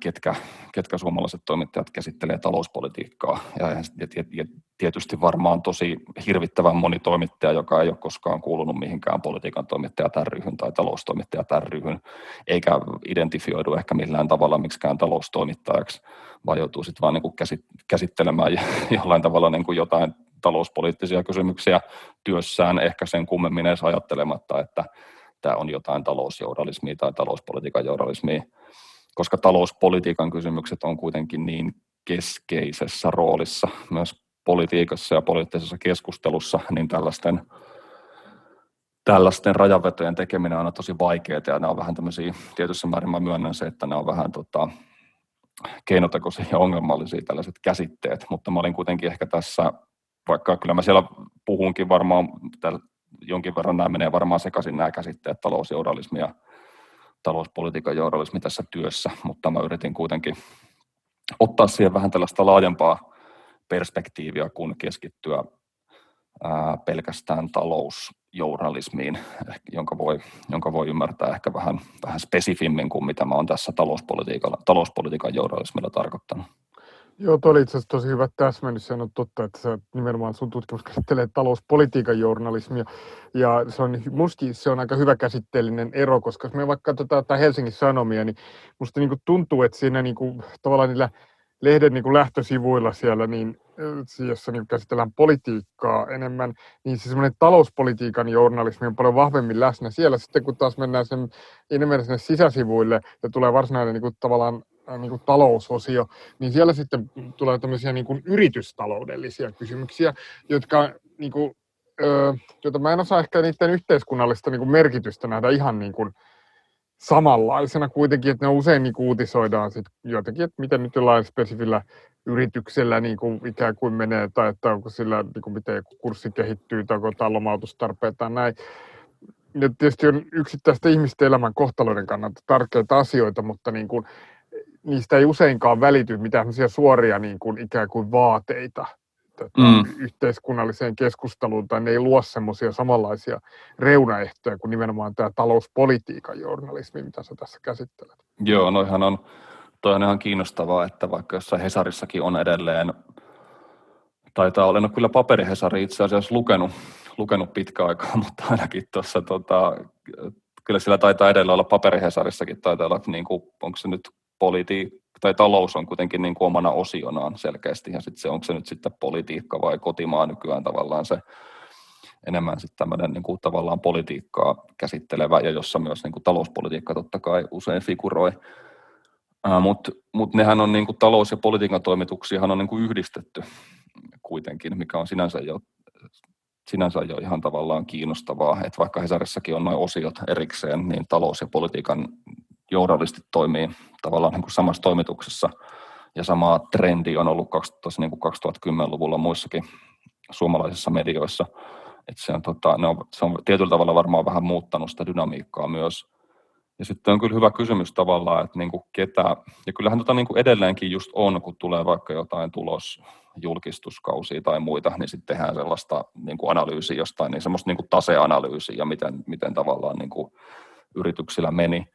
ketkä, ketkä suomalaiset toimittajat käsittelee talouspolitiikkaa. Ja, ja, ja tietysti varmaan tosi hirvittävän moni toimittaja, joka ei ole koskaan kuulunut mihinkään politiikan toimittajat ryhyn tai taloustoimittajat ryhyn, eikä identifioidu ehkä millään tavalla miksikään taloustoimittajaksi, vaan joutuu sitten vaan niin kuin käsittelemään jollain tavalla niin kuin jotain talouspoliittisia kysymyksiä työssään, ehkä sen kummemmin edes ajattelematta, että tämä on jotain talousjournalismia tai talouspolitiikan journalismia koska talouspolitiikan kysymykset on kuitenkin niin keskeisessä roolissa myös politiikassa ja poliittisessa keskustelussa, niin tällaisten, tällaisten rajanvetojen tekeminen on aina tosi vaikeaa ja nämä on vähän tämmöisiä, tietyssä määrin mä myönnän se, että nämä on vähän tota, keinotekoisia ja ongelmallisia tällaiset käsitteet, mutta mä olin kuitenkin ehkä tässä, vaikka kyllä mä siellä puhunkin varmaan, jonkin verran nämä menee varmaan sekaisin nämä käsitteet, talousjournalismi ja talouspolitiikan journalismi tässä työssä, mutta mä yritin kuitenkin ottaa siihen vähän tällaista laajempaa perspektiiviä, kun keskittyä ää, pelkästään talousjournalismiin, jonka voi, jonka voi ymmärtää ehkä vähän, vähän spesifimmin kuin mitä mä olen tässä talouspolitiikan journalismilla tarkoittanut. Joo, tuo oli itse asiassa tosi hyvä täsmennys. Se on totta, että sä nimenomaan sun tutkimus käsittelee talouspolitiikan journalismia. Ja se on, musti se on aika hyvä käsitteellinen ero, koska jos me vaikka katsotaan Helsingin Sanomia, niin musta niin tuntuu, että siinä niin kuin, tavallaan niillä lehden niin kuin lähtösivuilla siellä, niin, jossa niin käsitellään politiikkaa enemmän, niin se semmoinen talouspolitiikan journalismi on paljon vahvemmin läsnä siellä. Sitten kun taas mennään sen enemmän sinne sisäsivuille ja tulee varsinainen niin kuin, tavallaan niin kuin talousosio, niin siellä sitten tulee tämmöisiä niin kuin yritystaloudellisia kysymyksiä, jotka, niin kuin, ö, joita mä en osaa ehkä niiden yhteiskunnallista niin kuin merkitystä nähdä ihan niin kuin samanlaisena kuitenkin, että ne usein niin kuin uutisoidaan sit jotenkin, että miten nyt jollain spesifillä yrityksellä niin kuin ikään kuin menee, tai että onko sillä, niin kuin miten kurssi kehittyy, tai onko jotain lomautustarpeita tai näin. Ja tietysti on yksittäisten ihmisten elämän kohtaloiden kannalta tärkeitä asioita, mutta niin kuin, niistä ei useinkaan välity mitään suoria niin kuin ikään kuin vaateita tota, mm. yhteiskunnalliseen keskusteluun, tai ne ei luo semmoisia samanlaisia reunaehtoja kuin nimenomaan tämä talouspolitiikan journalismi, mitä sä tässä käsittelet. Joo, noihan on, toi on ihan kiinnostavaa, että vaikka jossain Hesarissakin on edelleen, taitaa olla, no kyllä paperihesari itse asiassa lukenut, lukenut pitkä aikaa, mutta ainakin tuossa tota, kyllä sillä taitaa edellä olla paperihesarissakin, taitaa olla, niin kuin, onko se nyt politi- tai talous on kuitenkin niin kuin omana osionaan selkeästi, ja sitten se, onko se nyt sitten politiikka vai kotimaa nykyään tavallaan se enemmän sitten tämmöinen niin kuin tavallaan politiikkaa käsittelevä, ja jossa myös niin kuin talouspolitiikka totta kai usein figuroi. Mutta mut nehän on niin kuin talous- ja politiikan toimituksiahan on niin kuin yhdistetty kuitenkin, mikä on sinänsä jo sinänsä jo ihan tavallaan kiinnostavaa, että vaikka Hesarissakin on noin osiot erikseen, niin talous- ja politiikan journalistit toimii tavallaan niin kuin samassa toimituksessa, ja sama trendi on ollut tuossa niin kuin 2010-luvulla muissakin suomalaisissa medioissa, että se on, tota, ne on, se on tietyllä tavalla varmaan vähän muuttanut sitä dynamiikkaa myös, ja sitten on kyllä hyvä kysymys tavallaan, että niin kuin ketä, ja kyllähän tota niin kuin edelleenkin just on, kun tulee vaikka jotain tulos, julkistuskausia tai muita, niin sitten tehdään sellaista niin kuin analyysiä jostain, niin semmoista niin kuin taseanalyysiä ja miten, miten tavallaan niin kuin yrityksillä meni.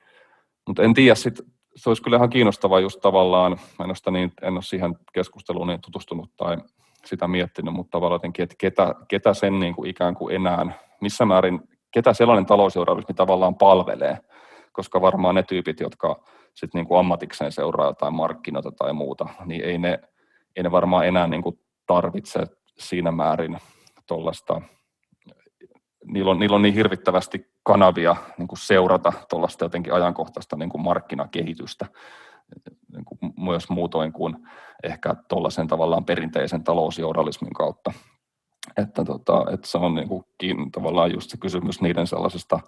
Mutta en tiedä, sit, se olisi kyllä ihan kiinnostavaa just tavallaan, en, niin, en ole siihen keskusteluun niin tutustunut tai sitä miettinyt, mutta tavallaan jotenkin, että ketä, ketä sen niin kuin ikään kuin enää, missä määrin, ketä sellainen talousjournalismi tavallaan palvelee, koska varmaan ne tyypit, jotka sitten niin kuin ammatikseen seuraa jotain markkinoita tai muuta, niin ei ne, ei ne varmaan enää niin kuin tarvitse siinä määrin tuollaista, niillä on, niillä on niin hirvittävästi kanavia niin kuin seurata tuollaista jotenkin ajankohtaista niin kuin markkinakehitystä, niin kuin myös muutoin kuin ehkä tuollaisen tavallaan perinteisen talousjournalismin kautta. Että, tota, että se on niin kuin, tavallaan just se kysymys niiden sellaisesta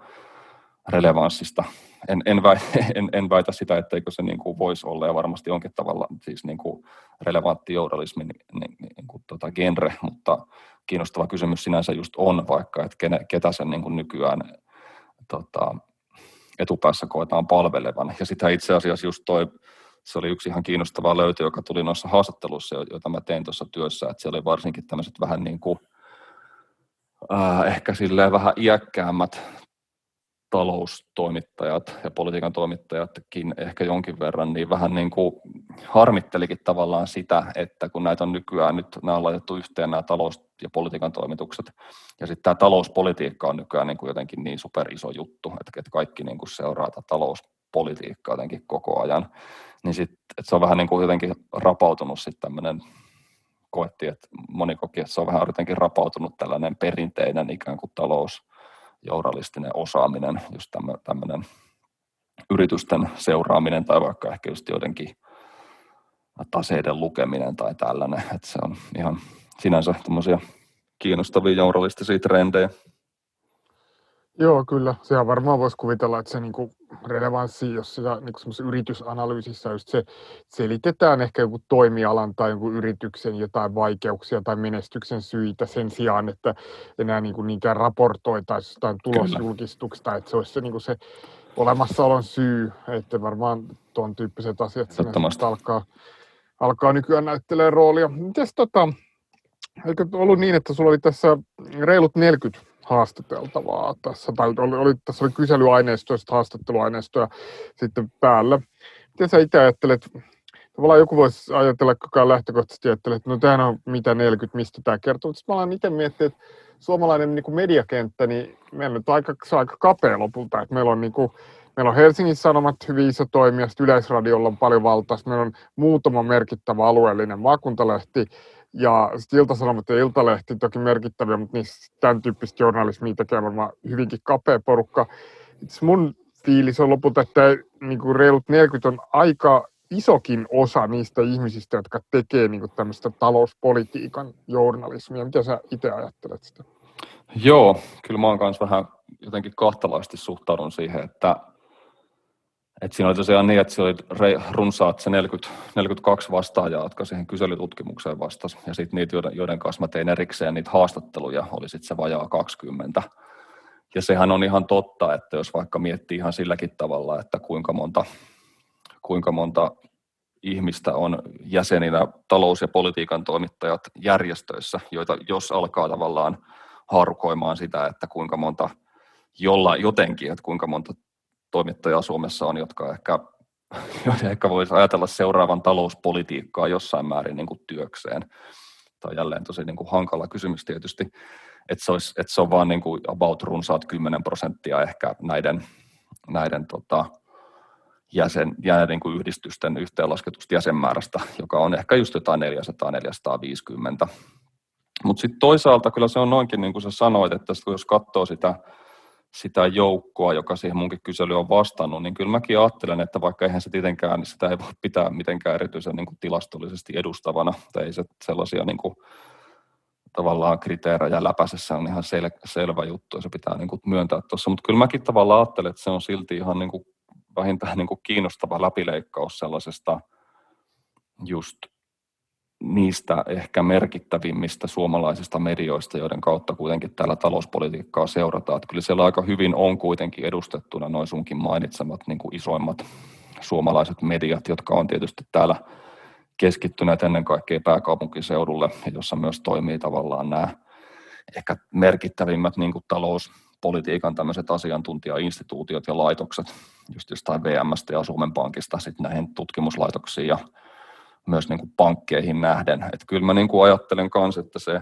relevanssista. En, en, väitä, en, en väitä sitä, etteikö se niin kuin voisi olla ja varmasti onkin tavalla siis niin kuin relevantti journalismi niin, niin, niin kuin tota genre, mutta kiinnostava kysymys sinänsä just on vaikka, että kene, ketä sen niin kuin nykyään tota, etupäässä koetaan palvelevan. Ja sitä itse asiassa just toi, se oli yksi ihan kiinnostava löytö, joka tuli noissa haastatteluissa, joita mä tein tuossa työssä, että siellä oli varsinkin tämmöiset vähän niin kuin, äh, ehkä silleen vähän iäkkäämmät taloustoimittajat ja politiikan toimittajatkin ehkä jonkin verran, niin vähän niin kuin harmittelikin tavallaan sitä, että kun näitä on nykyään nyt, nämä on laitettu yhteen nämä talous- ja politiikan toimitukset, ja sitten tämä talouspolitiikka on nykyään niin kuin jotenkin niin super iso juttu, että, kaikki niin kuin seuraa tätä talouspolitiikkaa jotenkin koko ajan, niin sitten että se on vähän niin kuin jotenkin rapautunut sitten tämmöinen koettiin, että moni koki, että se on vähän jotenkin rapautunut tällainen perinteinen ikään kuin talous, journalistinen osaaminen, just tämmöinen yritysten seuraaminen tai vaikka ehkä just joidenkin taseiden lukeminen tai tällainen, että se on ihan sinänsä tämmöisiä kiinnostavia journalistisia trendejä. Joo, kyllä. Sehän varmaan voisi kuvitella, että se niinku relevanssi, jos sitä niinku yritysanalyysissä just se selitetään ehkä joku toimialan tai joku yrityksen jotain vaikeuksia tai menestyksen syitä sen sijaan, että enää niinku niinkään raportoitaisiin jostain tulosjulkistuksesta, että se olisi se, niinku se olemassaolon syy, että varmaan tuon tyyppiset asiat alkaa, alkaa nykyään näyttelee roolia. Mites tota, eikö ollut niin, että sulla oli tässä reilut 40 haastateltavaa tässä, tai oli, oli, tässä oli kyselyaineistoa, sitten haastatteluaineistoa sitten päällä. Miten sä itse ajattelet, tavallaan joku voisi ajatella, kuka lähtökohtaisesti ajattelee, että no tämähän on mitä 40, mistä tämä kertoo, mutta mä olen itse miettinyt, että suomalainen niin kuin mediakenttä, niin meillä on aika, se on aika kapea lopulta, että meillä on niin kuin, Meillä on Helsingin Sanomat hyvin iso toimija, Yleisradiolla on paljon valtaa, meillä on muutama merkittävä alueellinen maakuntalehti, ja Ilta-Sanomat ja Iltalehti toki merkittäviä, mutta niissä tämän tyyppistä journalismia tekee varmaan hyvinkin kapea porukka. Itse mun fiilis on lopulta, että niin kuin reilut 40 on aika isokin osa niistä ihmisistä, jotka tekee niin kuin tämmöistä talouspolitiikan journalismia. Mitä sä itse ajattelet sitä? Joo, kyllä mä oon kanssa vähän jotenkin kahtalaisesti suhtaudun siihen, että et siinä oli tosiaan niin, että siellä oli runsaat se 40, 42 vastaajaa, jotka siihen kyselytutkimukseen vastasi. Ja sitten niitä, joiden, joiden kanssa mä tein erikseen niitä haastatteluja, oli sitten se vajaa 20. Ja sehän on ihan totta, että jos vaikka miettii ihan silläkin tavalla, että kuinka monta, kuinka monta ihmistä on jäseninä talous- ja politiikan toimittajat järjestöissä, joita jos alkaa tavallaan haarukoimaan sitä, että kuinka monta jolla jotenkin, että kuinka monta toimittajaa Suomessa on, jotka ehkä, ehkä voisi ajatella seuraavan talouspolitiikkaa jossain määrin niin kuin työkseen. Tämä on jälleen tosi niin kuin hankala kysymys tietysti, että se, olisi, että se on vain niin about runsaat 10 prosenttia ehkä näiden näiden tota, jäsen, ja niin kuin yhdistysten yhteenlasketusta jäsenmäärästä, joka on ehkä just jotain 400-450. Mutta sitten toisaalta kyllä se on noinkin, niin kuin sä sanoit, että jos katsoo sitä, sitä joukkoa, joka siihen munkin kysely on vastannut, niin kyllä mäkin ajattelen, että vaikka eihän se tietenkään, niin sitä ei voi pitää mitenkään erityisen niin kuin tilastollisesti edustavana, tai ei se sellaisia niin kuin, tavallaan kriteerejä läpäisessä on ihan sel, selvä juttu, ja se pitää niin kuin myöntää tuossa, mutta kyllä mäkin tavallaan ajattelen, että se on silti ihan niin kuin vähintään niin kuin kiinnostava läpileikkaus sellaisesta just niistä ehkä merkittävimmistä suomalaisista medioista, joiden kautta kuitenkin täällä talouspolitiikkaa seurataan. Että kyllä siellä aika hyvin on kuitenkin edustettuna noin sunkin mainitsemat niin kuin isoimmat suomalaiset mediat, jotka on tietysti täällä keskittyneet ennen kaikkea pääkaupunkiseudulle, jossa myös toimii tavallaan nämä ehkä merkittävimmät niin kuin talouspolitiikan tämmöiset asiantuntijainstituutiot ja laitokset, just jostain VMstä ja Suomen Pankista sitten näihin tutkimuslaitoksiin ja myös niin kuin pankkeihin nähden. Että kyllä mä niin kuin ajattelen myös, että se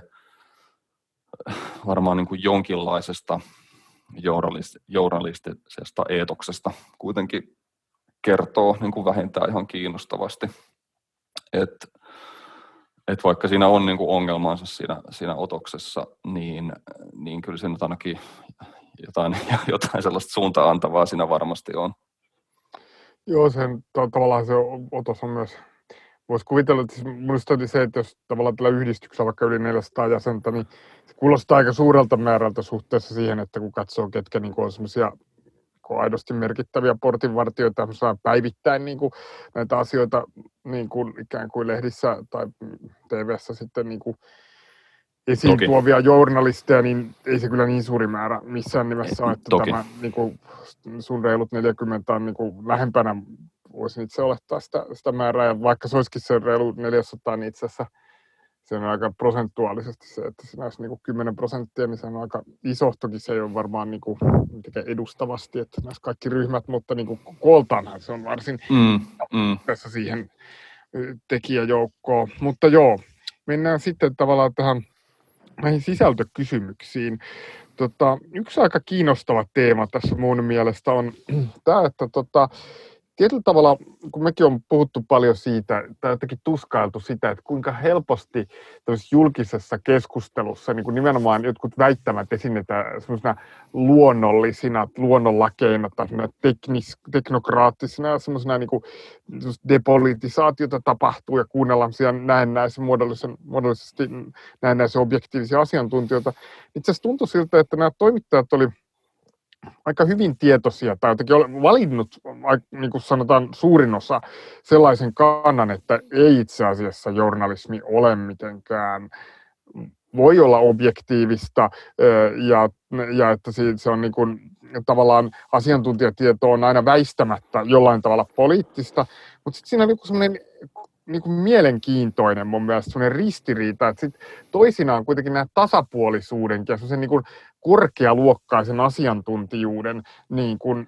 varmaan niin kuin jonkinlaisesta journalistisesta eetoksesta kuitenkin kertoo niin kuin vähintään ihan kiinnostavasti. Et, et vaikka siinä on niin kuin ongelmansa siinä, siinä otoksessa, niin, niin kyllä se nyt ainakin jotain, jotain sellaista suuntaan antavaa siinä varmasti on. Joo, sen tavallaan se otos on myös voisi kuvitella, että siis minusta se, että jos tavallaan tällä yhdistyksellä vaikka yli 400 jäsentä, niin se kuulostaa aika suurelta määrältä suhteessa siihen, että kun katsoo, ketkä niin on semmoisia aidosti merkittäviä portinvartijoita päivittäin niin kuin näitä asioita niin kuin ikään kuin lehdissä tai tv sitten niin kuin esiin Toki. tuovia journalisteja, niin ei se kyllä niin suuri määrä missään nimessä ole, että Toki. tämä niin kuin sun reilut 40 on niin kuin lähempänä voisin itse olettaa sitä, sitä määrää, ja vaikka se olisikin se reilu 400, niin itse asiassa se on aika prosentuaalisesti se, että se olisi niin 10 prosenttia, niin se on aika iso. Toki se ei ole varmaan niin kuin, edustavasti, että näissä kaikki ryhmät, mutta niin kuin kooltaanhan se on varsin mm, mm. tässä siihen tekijäjoukkoon. Mutta joo, mennään sitten tavallaan tähän näihin sisältökysymyksiin. Tota, yksi aika kiinnostava teema tässä mun mielestä on tämä, että tota, tietyllä tavalla, kun mekin on puhuttu paljon siitä, tai jotenkin tuskailtu sitä, että kuinka helposti julkisessa keskustelussa niin kuin nimenomaan jotkut väittämät esinnetään semmoisina luonnollisina, luonnonlakeina tai teknis, teknokraattisina ja semmoisina niin kuin, depolitisaatiota tapahtuu ja kuunnellaan näennäisen muodollisen, muodollisesti näennäisen objektiivisia asiantuntijoita. Itse asiassa tuntui siltä, että nämä toimittajat olivat aika hyvin tietoisia tai jotenkin valinnut, niin kuin sanotaan, suurin osa sellaisen kannan, että ei itse asiassa journalismi ole mitenkään voi olla objektiivista ja, ja että se on niin kuin, tavallaan asiantuntijatieto on aina väistämättä jollain tavalla poliittista, mutta sitten siinä on joku semmoinen niin kuin mielenkiintoinen mun mielestä ristiriita, että sit toisinaan kuitenkin nämä tasapuolisuuden ja niin kuin korkealuokkaisen asiantuntijuuden niin kuin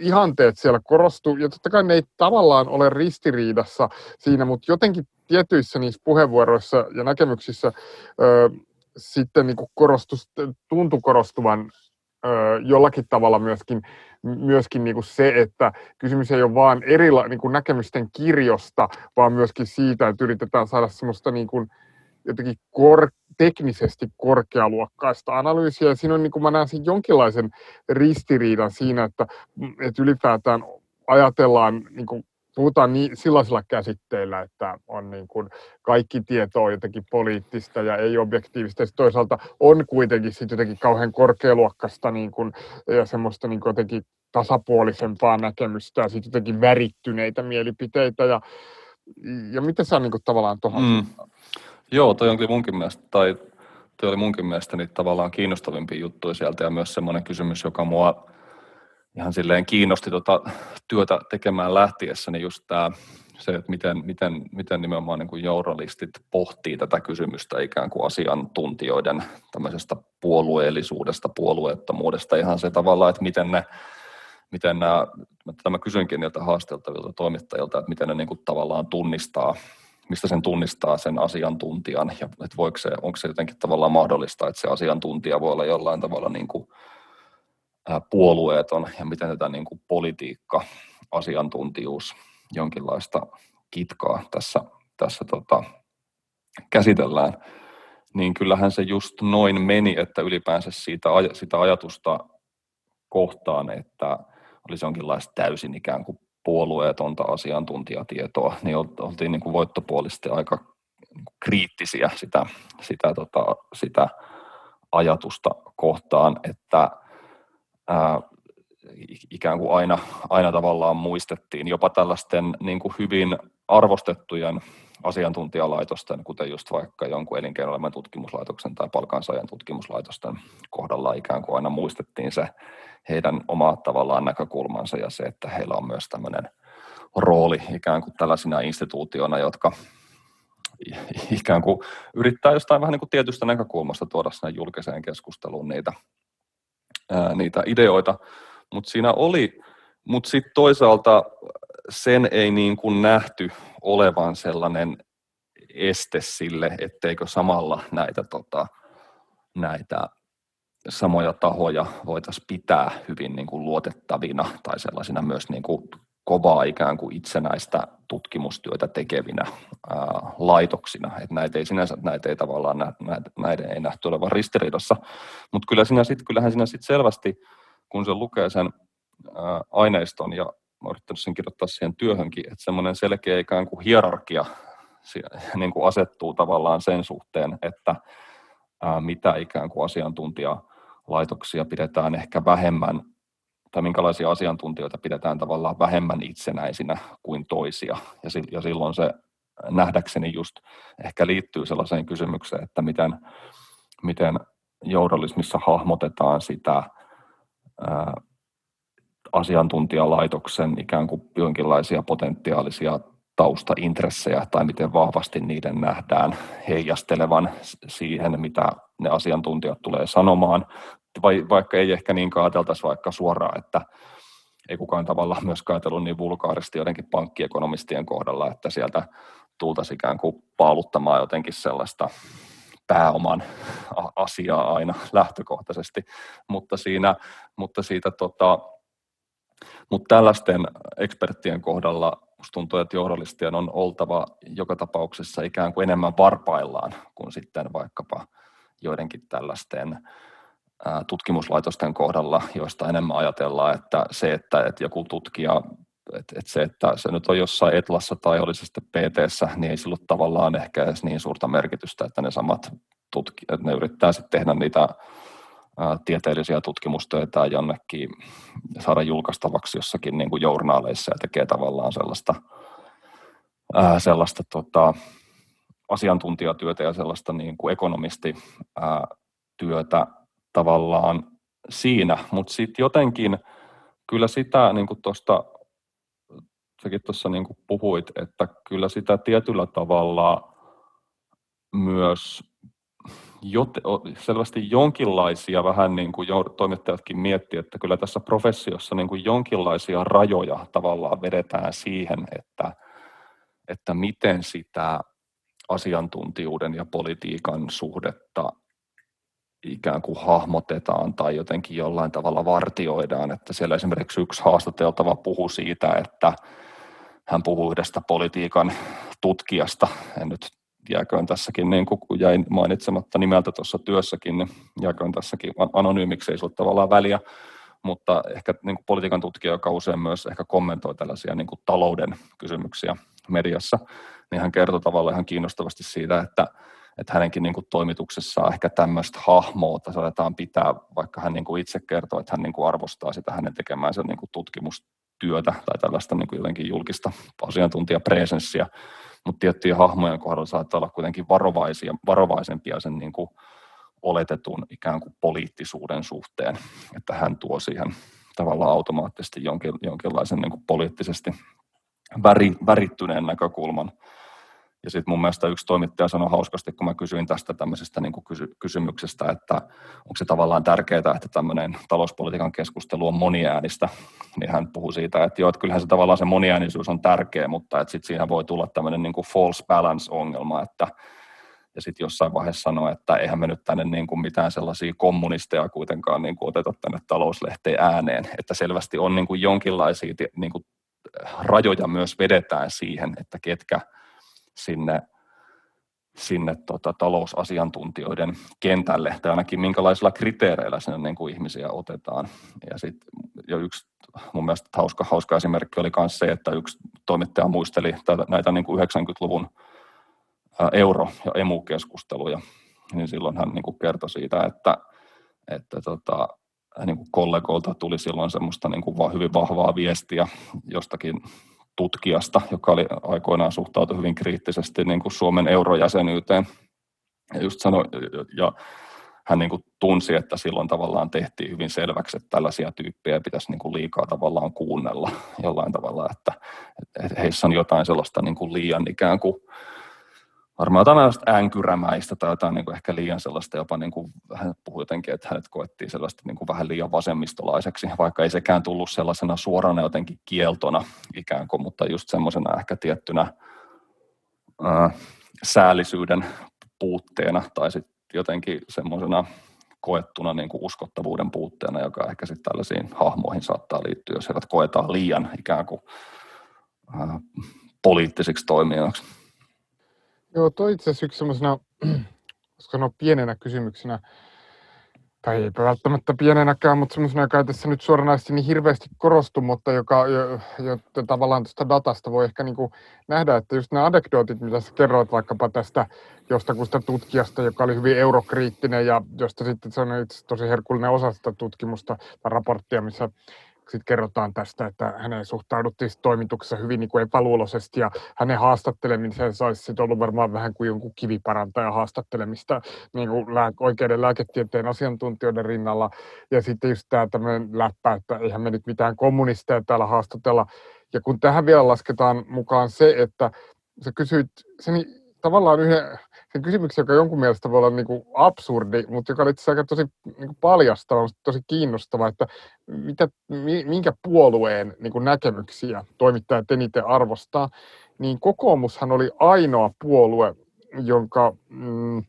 ihanteet siellä korostuu, ja totta kai ne ei tavallaan ole ristiriidassa siinä, mutta jotenkin tietyissä niissä puheenvuoroissa ja näkemyksissä ö, sitten niin korostus, tuntui korostuvan ö, jollakin tavalla myöskin, myöskin niin kuin se, että kysymys ei ole vain eri niin kuin näkemysten kirjosta, vaan myöskin siitä, että yritetään saada semmoista niin kuin, jotenkin kor, teknisesti korkealuokkaista analyysiä. Ja siinä on, niin kuin mä näen siinä jonkinlaisen ristiriidan siinä, että, että ylipäätään ajatellaan, niin kuin, puhutaan niin, sellaisilla käsitteillä, että on niin kuin, kaikki tieto on jotenkin poliittista ja ei objektiivista. Ja toisaalta on kuitenkin sit jotenkin kauhean korkealuokkaista niin kuin, ja semmoista niin kuin jotenkin tasapuolisempaa näkemystä ja sitten jotenkin värittyneitä mielipiteitä. Ja, ja miten sä niin kuin, tavallaan tuohon mm. Joo, toi onkin munkin mielestä, tai toi oli munkin mielestä niitä tavallaan kiinnostavimpia juttuja sieltä ja myös semmoinen kysymys, joka mua ihan silleen kiinnosti tota työtä tekemään lähtiessä, niin just tämä se, että miten, miten, miten nimenomaan niin kuin journalistit pohtii tätä kysymystä ikään kuin asiantuntijoiden tämmöisestä puolueellisuudesta, puolueettomuudesta, ihan se tavalla, että miten ne miten nämä, mä kysyinkin niiltä haasteltavilta toimittajilta, että miten ne niin kuin tavallaan tunnistaa mistä sen tunnistaa sen asiantuntijan? Ja että voiko se, onko se jotenkin tavallaan mahdollista, että se asiantuntija voi olla jollain tavalla niin kuin puolueeton? Ja miten tätä niin kuin politiikka, asiantuntijuus, jonkinlaista kitkaa tässä, tässä tota, käsitellään, niin kyllähän se just noin meni, että ylipäänsä siitä, sitä ajatusta kohtaan, että olisi jonkinlaista täysin ikään kuin puolueetonta asiantuntijatietoa, niin oltiin niin kuin voittopuolisesti aika kriittisiä sitä, sitä, tota, sitä ajatusta kohtaan, että ää, ikään kuin aina, aina tavallaan muistettiin. Jopa tällaisten niin kuin hyvin arvostettujen asiantuntijalaitosten, kuten just vaikka jonkun elinkeinoelämän tutkimuslaitoksen tai palkansaajan tutkimuslaitosten kohdalla ikään kuin aina muistettiin se heidän oma tavallaan näkökulmansa ja se, että heillä on myös tämmöinen rooli ikään kuin tällaisina instituutiona, jotka ikään kuin yrittää jostain vähän niin kuin tietystä näkökulmasta tuoda sinne julkiseen keskusteluun niitä, ää, niitä ideoita, mutta siinä oli, mutta sitten toisaalta sen ei niin kuin nähty olevan sellainen este sille, etteikö samalla näitä, tota, näitä samoja tahoja voitaisiin pitää hyvin niin kuin luotettavina tai sellaisina myös niin kuin kovaa ikään kuin itsenäistä tutkimustyötä tekevinä ää, laitoksina. Et näitä ei sinänsä, näitä ei tavallaan näitä, näiden ei nähty olevan ristiriidassa, mutta kyllä siinä sit, kyllähän siinä sit selvästi, kun se lukee sen aineiston ja mä yrittänyt sen kirjoittaa siihen työhönkin, että semmoinen selkeä ikään kuin hierarkia niin kuin asettuu tavallaan sen suhteen, että mitä ikään kuin asiantuntijalaitoksia pidetään ehkä vähemmän tai minkälaisia asiantuntijoita pidetään tavallaan vähemmän itsenäisinä kuin toisia. Ja, ja silloin se nähdäkseni just ehkä liittyy sellaiseen kysymykseen, että miten, miten journalismissa hahmotetaan sitä asiantuntijalaitoksen ikään kuin jonkinlaisia potentiaalisia taustaintressejä tai miten vahvasti niiden nähdään heijastelevan siihen, mitä ne asiantuntijat tulee sanomaan. Vai, vaikka ei ehkä niin ajateltaisi vaikka suoraan, että ei kukaan tavallaan myös ajatellut niin vulkaaristi jotenkin pankkiekonomistien kohdalla, että sieltä tultaisiin ikään kuin paaluttamaan jotenkin sellaista pääoman asiaa aina lähtökohtaisesti, mutta, siinä, mutta siitä tota, mutta tällaisten eksperttien kohdalla musta tuntuu, että journalistien on oltava joka tapauksessa ikään kuin enemmän varpaillaan kuin sitten vaikkapa joidenkin tällaisten tutkimuslaitosten kohdalla, joista enemmän ajatellaan, että se, että, että joku tutkija, että, että se, että se nyt on jossain Etlassa tai olisi sitten pt niin ei sillä tavallaan ehkä edes niin suurta merkitystä, että ne samat tutkijat, ne yrittää sitten tehdä niitä tieteellisiä tutkimustöitä jonnekin saada julkaistavaksi jossakin niin kuin journaaleissa ja tekee tavallaan sellaista, ää, sellaista tota, asiantuntijatyötä ja sellaista niin kuin ekonomistityötä, tavallaan siinä, mutta sitten jotenkin kyllä sitä, niin kuin tuosta, säkin tuossa niin kuin puhuit, että kyllä sitä tietyllä tavalla myös jot, selvästi jonkinlaisia vähän niin kuin toimittajatkin miettii, että kyllä tässä professiossa niin kuin jonkinlaisia rajoja tavallaan vedetään siihen, että, että miten sitä asiantuntijuuden ja politiikan suhdetta ikään kuin hahmotetaan tai jotenkin jollain tavalla vartioidaan. Että siellä esimerkiksi yksi haastateltava puhuu siitä, että hän puhuu yhdestä politiikan tutkijasta. En nyt jääköön tässäkin, niin kuin jäin mainitsematta nimeltä tuossa työssäkin, niin jääköön tässäkin anonyymiksi, ei ole tavallaan väliä. Mutta ehkä niin kuin politiikan tutkija, joka usein myös ehkä kommentoi tällaisia niin kuin talouden kysymyksiä mediassa, niin hän kertoo tavallaan ihan kiinnostavasti siitä, että että hänenkin niin kuin toimituksessaan ehkä tämmöistä hahmoa saatetaan pitää, vaikka hän niin kuin itse kertoo, että hän niin kuin arvostaa sitä hänen tekemäänsä niin kuin tutkimustyötä tai tällaista niin kuin jotenkin julkista asiantuntijapresenssiä, mutta tiettyjen hahmojen kohdalla saattaa olla kuitenkin varovaisia, varovaisempia sen niin kuin oletetun ikään kuin poliittisuuden suhteen, että hän tuo siihen tavallaan automaattisesti jonkin, jonkinlaisen niin kuin poliittisesti väri, värittyneen näkökulman ja sitten mun mielestä yksi toimittaja sanoi hauskasti, kun mä kysyin tästä tämmöisestä niin kuin kysy- kysymyksestä, että onko se tavallaan tärkeää, että tämmöinen talouspolitiikan keskustelu on moniäänistä, niin hän puhui siitä, että joo, että kyllähän se tavallaan se moniäänisyys on tärkeä, mutta että sitten siinä voi tulla tämmöinen niin kuin false balance-ongelma, että ja sitten jossain vaiheessa sanoa, että eihän me nyt tänne niin kuin mitään sellaisia kommunisteja kuitenkaan niin kuin oteta tänne talouslehteen ääneen, että selvästi on niin kuin jonkinlaisia niin kuin rajoja myös vedetään siihen, että ketkä sinne sinne tota, talousasiantuntijoiden kentälle, tai ainakin minkälaisilla kriteereillä sinne niin kuin ihmisiä otetaan. Ja sitten jo yksi mun mielestä hauska, hauska esimerkki oli myös se, että yksi toimittaja muisteli tätä, näitä niin kuin 90-luvun euro- ja emu-keskusteluja, niin silloin hän niin kuin kertoi siitä, että, että tota, niin kuin kollegoilta tuli silloin semmoista niin kuin hyvin vahvaa viestiä jostakin tutkijasta, joka oli aikoinaan suhtautunut hyvin kriittisesti niin kuin Suomen eurojäsenyyteen. Ja, just sanoi, ja hän niin kuin tunsi, että silloin tavallaan tehtiin hyvin selväksi, että tällaisia tyyppejä pitäisi niin kuin liikaa tavallaan kuunnella jollain tavalla, että, heissä on jotain sellaista niin kuin liian ikään kuin varmaan jotain änkyrämäistä tai jotain niin kuin ehkä liian sellaista, jopa niin kuin, hän puhui jotenkin, että hänet koettiin sellaista niin kuin vähän liian vasemmistolaiseksi, vaikka ei sekään tullut sellaisena suorana jotenkin kieltona ikään kuin, mutta just semmoisena ehkä tiettynä ää, säällisyyden puutteena tai sitten jotenkin semmoisena koettuna niin kuin uskottavuuden puutteena, joka ehkä sitten tällaisiin hahmoihin saattaa liittyä, jos heidät koetaan liian ikään kuin ää, poliittisiksi toimijoiksi. Joo, toi itse asiassa yksi semmoisena, sanoa pienenä kysymyksenä, tai ei välttämättä pienenäkään, mutta semmoisena, joka ei tässä nyt suoranaisesti niin hirveästi korostu, mutta joka jo, jo tavallaan tuosta datasta voi ehkä niin nähdä, että just nämä anekdootit, mitä sä kerroit vaikkapa tästä jostakusta tutkijasta, joka oli hyvin eurokriittinen ja josta sitten se on itse tosi herkullinen osa sitä tutkimusta tai raporttia, missä sitten kerrotaan tästä, että hänen suhtauduttiin toimituksessa hyvin niin kuin epäluuloisesti ja hänen haastatteleminen saisi sitten ollut varmaan vähän kuin jonkun kiviparantaja haastattelemista niin kuin lää, oikeiden lääketieteen asiantuntijoiden rinnalla. Ja sitten just tämä tämmöinen läppä, että eihän me nyt mitään kommunisteja täällä haastatella. Ja kun tähän vielä lasketaan mukaan se, että sä kysyit sen tavallaan yhden kysymyksen, joka jonkun mielestä voi olla niin kuin absurdi, mutta joka oli itse aika tosi niin kuin paljastava, tosi kiinnostava, että mitä, minkä puolueen niin kuin näkemyksiä toimittajat eniten arvostaa, niin kokoomushan oli ainoa puolue, jonka mm,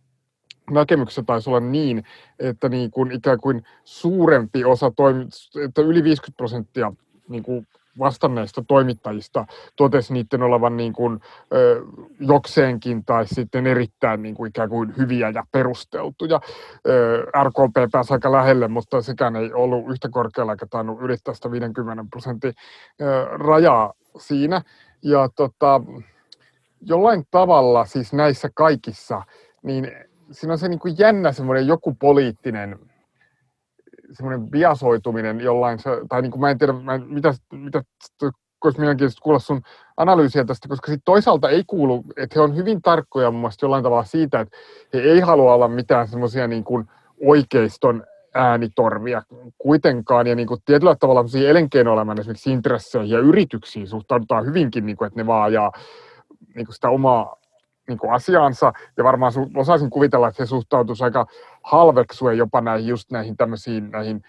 näkemyksessä taisi olla niin, että niin kuin ikään kuin suurempi osa, toimi, että yli 50 prosenttia niin kuin vastanneista toimittajista totesi niiden olevan niin kuin, ö, jokseenkin tai sitten erittäin niin kuin ikään kuin hyviä ja perusteltuja. Ö, RKP pääsi aika lähelle, mutta sekään ei ollut yhtä korkealla eikä tainnut ylittää sitä 50 prosentin ö, rajaa siinä. Ja tota, jollain tavalla siis näissä kaikissa, niin siinä on se niin kuin jännä semmoinen joku poliittinen semmoinen biasoituminen jollain, tai niin kuin mä en tiedä, mä en, mitä, mitä olisi mielenkiintoista kuulla sun analyysiä tästä, koska sitten toisaalta ei kuulu, että he on hyvin tarkkoja mun mielestä jollain tavalla siitä, että he ei halua olla mitään semmoisia niin kuin oikeiston äänitorvia kuitenkaan, ja niin kuin tietyllä tavalla elinkeinoelämän esimerkiksi intresseihin ja yrityksiin suhtaudutaan hyvinkin, niin kuin, että ne vaan ajaa niin kuin sitä omaa niin kuin asiaansa, ja varmaan su- osaisin kuvitella, että he suhtautuisi aika halveksuen jopa näihin, just näihin tämmöisiin näihin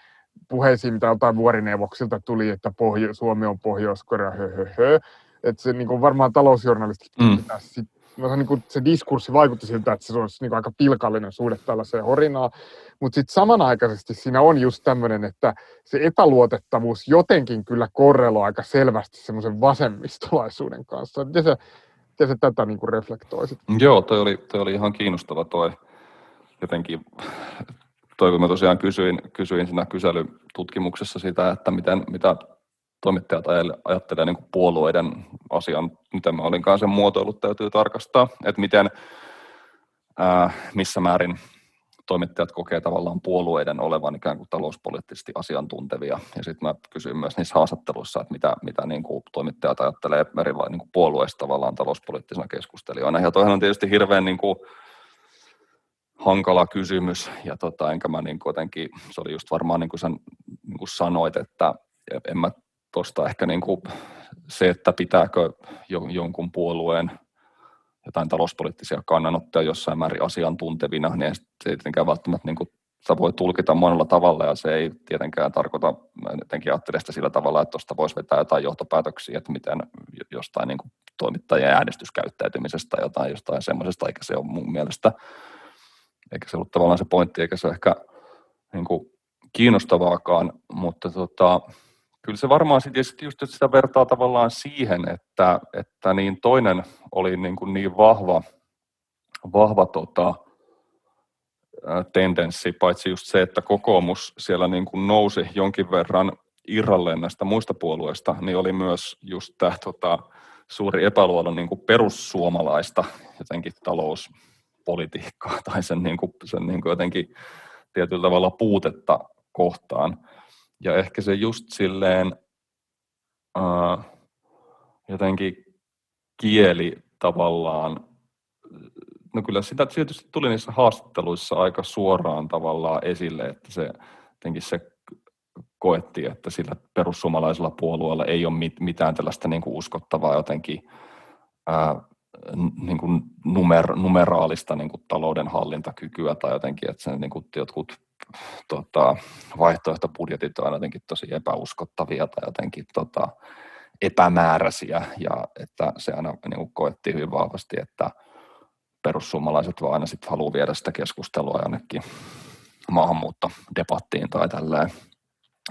puheisiin, mitä jotain vuorineuvoksilta tuli, että Pohjo- Suomi on Pohjois-Korea, hö, hö, hö. Että se niin kuin varmaan talousjournalistit mm. sit, no, niin kuin se diskurssi vaikutti siltä, että se olisi niin kuin aika pilkallinen suhde tällaiseen horinaan. Mutta sitten samanaikaisesti siinä on just tämmöinen, että se epäluotettavuus jotenkin kyllä korreloi aika selvästi semmoisen vasemmistolaisuuden kanssa. Miten se miten se tätä niin kuin reflektoisit? Joo, toi oli, toi oli ihan kiinnostava toi jotenkin, toi kun mä tosiaan kysyin, kysyin siinä kyselytutkimuksessa sitä, että miten, mitä toimittajat ajattelee niin kuin puolueiden asian, miten mä olin kanssa sen muotoillut, täytyy tarkastaa, että miten, ää, missä määrin toimittajat kokee tavallaan puolueiden olevan ikään kuin talouspoliittisesti asiantuntevia. Ja sitten mä kysyin myös niissä haastatteluissa, että mitä, mitä niin kuin toimittajat ajattelee erilaisista niin kuin puolueista tavallaan talouspoliittisena keskustelijoina. Ja toihan on tietysti hirveän niin kuin, hankala kysymys, ja tota, enkä mä niin jotenkin, se oli just varmaan niin kuin sen niin kuin sanoit, että en mä tuosta ehkä niin kuin se, että pitääkö jonkun puolueen jotain talouspoliittisia kannanottoja jossain määrin asiantuntevina, niin se ei tietenkään välttämättä niin kuin, sitä voi tulkita monella tavalla ja se ei tietenkään tarkoita, mä jotenkin ajattelen sitä sillä tavalla, että tuosta voisi vetää jotain johtopäätöksiä, että miten jostain niin kuin toimittajien äänestyskäyttäytymisestä jotain jostain semmoisesta, eikä se ole mun mielestä, eikä se ollut tavallaan se pointti, eikä se ehkä niin kuin kiinnostavaakaan, mutta tota, kyllä se varmaan sitten sit just sitä vertaa tavallaan siihen, että, että niin toinen oli niin, kuin niin vahva, vahva tota, tendenssi, paitsi just se, että kokoomus siellä niin kuin nousi jonkin verran irralleen näistä muista puolueista, niin oli myös just tämä tota, suuri epäluodo niin kuin perussuomalaista jotenkin talouspolitiikkaa tai sen, niin kuin, sen niin kuin jotenkin tietyllä tavalla puutetta kohtaan. Ja ehkä se just silleen uh, jotenkin kieli tavallaan, no kyllä sitä tietysti tuli niissä haastatteluissa aika suoraan tavallaan esille, että se jotenkin se koettiin, että sillä perussuomalaisella puolueella ei ole mitään tällaista niin kuin uskottavaa jotenkin ää, niin kuin numer, numeraalista niin kuin talouden hallintakykyä tai jotenkin, että sen niin kuin jotkut tota, vaihtoehtobudjetit on jotenkin tosi epäuskottavia tai jotenkin tota, epämääräisiä. Ja että se aina niin kuin koettiin hyvin vahvasti, että perussuomalaiset vaan aina sitten haluaa viedä sitä keskustelua jonnekin maahanmuuttodebattiin tai tälleen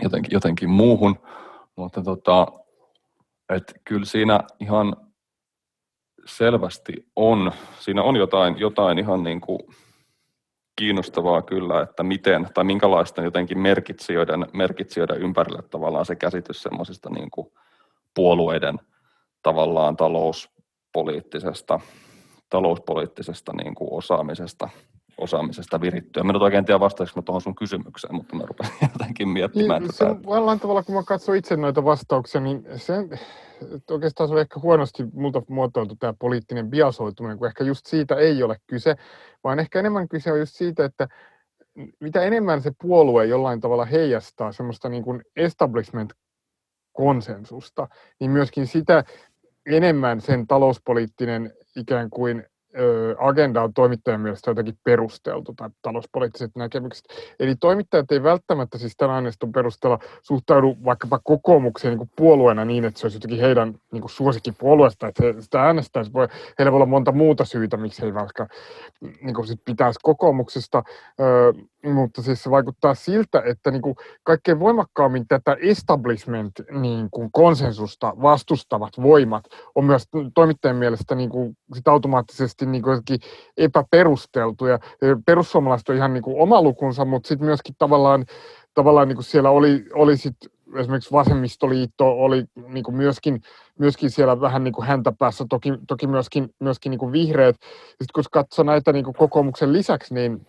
jotenkin, jotenkin muuhun, mutta tota, et kyllä siinä ihan selvästi on, siinä on jotain, jotain ihan niin kuin kiinnostavaa kyllä, että miten tai minkälaisten jotenkin merkitsijöiden, merkitsijöiden ympärille tavallaan se käsitys semmoisista niin kuin puolueiden tavallaan talouspoliittisesta, talouspoliittisesta niin kuin osaamisesta osaamisesta virittyä. Mä en oikein tiedä vastaanko tuohon sun kysymykseen, mutta mä rupesin jotenkin miettimään niin, tätä. Se, jollain tavalla, kun mä katson itse noita vastauksia, niin se oikeastaan se on ehkä huonosti multa muotoiltu tämä poliittinen biasoituminen, kun ehkä just siitä ei ole kyse, vaan ehkä enemmän kyse on just siitä, että mitä enemmän se puolue jollain tavalla heijastaa semmoista niin kuin establishment-konsensusta, niin myöskin sitä enemmän sen talouspoliittinen ikään kuin agenda on toimittajan mielestä jotenkin perusteltu tai talouspoliittiset näkemykset. Eli toimittajat ei välttämättä siis tämän aineiston perusteella suhtaudu vaikkapa kokoomukseen niin puolueena niin, että se olisi jotenkin heidän niin kuin suosikkipuolueesta, että he sitä äänestäisi. Voi, heillä voi olla monta muuta syytä, miksi he välttämättä niin kuin sit pitäisi kokoomuksesta, öö, mutta siis se vaikuttaa siltä, että niin kuin kaikkein voimakkaammin tätä establishment niin konsensusta vastustavat voimat on myös toimittajien mielestä niin kuin sit automaattisesti niin kuin epäperusteltuja. Perussuomalaiset on ihan niin kuin oma lukunsa, mutta sitten myöskin tavallaan, tavallaan niin kuin siellä oli, oli sit esimerkiksi vasemmistoliitto oli niin kuin myöskin, myöskin siellä vähän niin kuin häntä päässä, toki, toki myöskin, myöskin niin kuin vihreät. Sitten kun katsoo näitä niin kuin kokoomuksen lisäksi, niin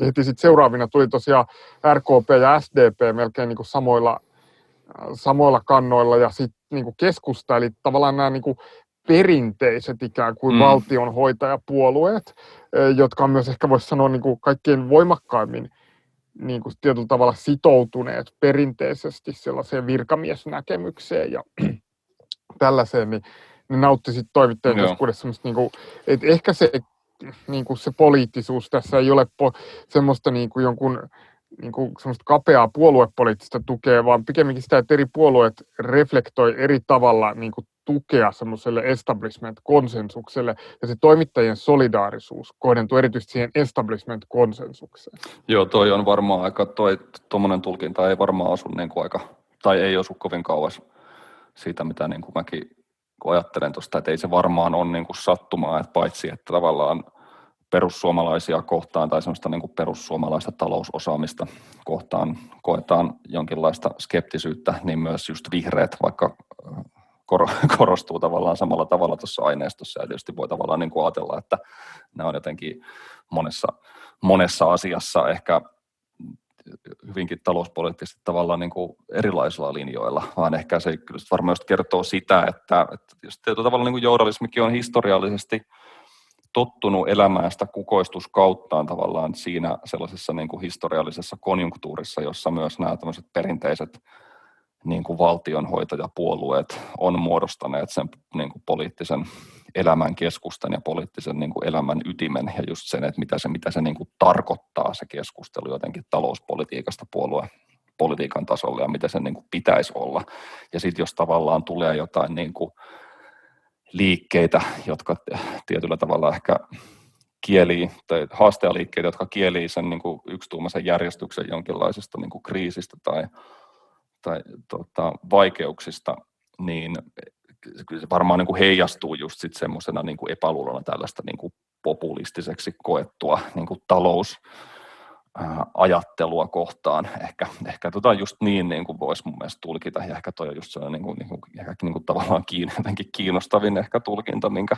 heti sitten seuraavina tuli tosiaan RKP ja SDP melkein niin kuin samoilla, samoilla kannoilla ja sitten niin kuin keskusta, eli tavallaan nämä niin kuin perinteiset ikään kuin mm. valtionhoitajapuolueet, jotka on myös ehkä voisi sanoa niin kuin kaikkein voimakkaimmin niin kuin tietyllä tavalla sitoutuneet perinteisesti sellaiseen virkamiesnäkemykseen ja tällaiseen, niin ne nautti sitten toimittajien keskuudessa semmoista, niin kuin, että ehkä se, niin kuin se poliittisuus tässä ei ole po, semmoista niin kuin jonkun niin kuin semmoista kapeaa puoluepoliittista tukea, vaan pikemminkin sitä, että eri puolueet reflektoi eri tavalla niin kuin tukea semmoiselle establishment-konsensukselle, ja se toimittajien solidaarisuus kohdentuu erityisesti siihen establishment-konsensukseen. Joo, toi on varmaan aika, toi tuommoinen tulkinta ei varmaan asu niin kuin aika, tai ei osu kovin kauas siitä, mitä niin kuin mäkin kun ajattelen tuosta, että ei se varmaan ole niin kuin sattumaa, että paitsi että tavallaan perussuomalaisia kohtaan tai semmoista niin kuin perussuomalaista talousosaamista kohtaan koetaan jonkinlaista skeptisyyttä, niin myös just vihreät, vaikka korostuu tavallaan samalla tavalla tuossa aineistossa. Ja tietysti voi tavallaan niin kuin ajatella, että ne on jotenkin monessa, monessa asiassa ehkä hyvinkin talouspoliittisesti tavallaan niin kuin erilaisilla linjoilla, vaan ehkä se kyllä varmaan kertoo sitä, että, että tietyllä tavalla niin kuin journalismikin on historiallisesti tottunut elämään sitä kukoistuskauttaan tavallaan siinä sellaisessa niin kuin historiallisessa konjunktuurissa, jossa myös nämä tämmöiset perinteiset niin kuin valtionhoitajapuolueet on muodostaneet sen niin kuin poliittisen elämän keskustan ja poliittisen niin kuin elämän ytimen ja just sen, että mitä se, mitä se niin kuin tarkoittaa se keskustelu jotenkin talouspolitiikasta puolueen politiikan tasolla ja mitä se niin kuin pitäisi olla. Ja sitten jos tavallaan tulee jotain niin kuin liikkeitä, jotka tietyllä tavalla ehkä kielii, tai haastajaliikkeitä, jotka kielii sen niin kuin yksituumaisen järjestyksen jonkinlaisesta niin kuin kriisistä tai, tai tota, vaikeuksista, niin kyllä se varmaan niin kuin heijastuu just sitten semmoisena niin kuin epäluulona tällaista niin kuin populistiseksi koettua niin kuin talous, ajattelua kohtaan. Ehkä, ehkä tota just niin, niin kuin voisi mun mielestä tulkita, ja ehkä toi on just sellainen niin kuin, niin kuin, ehkä niin kuin tavallaan kiin, jotenkin kiinnostavin ehkä tulkinta, minkä,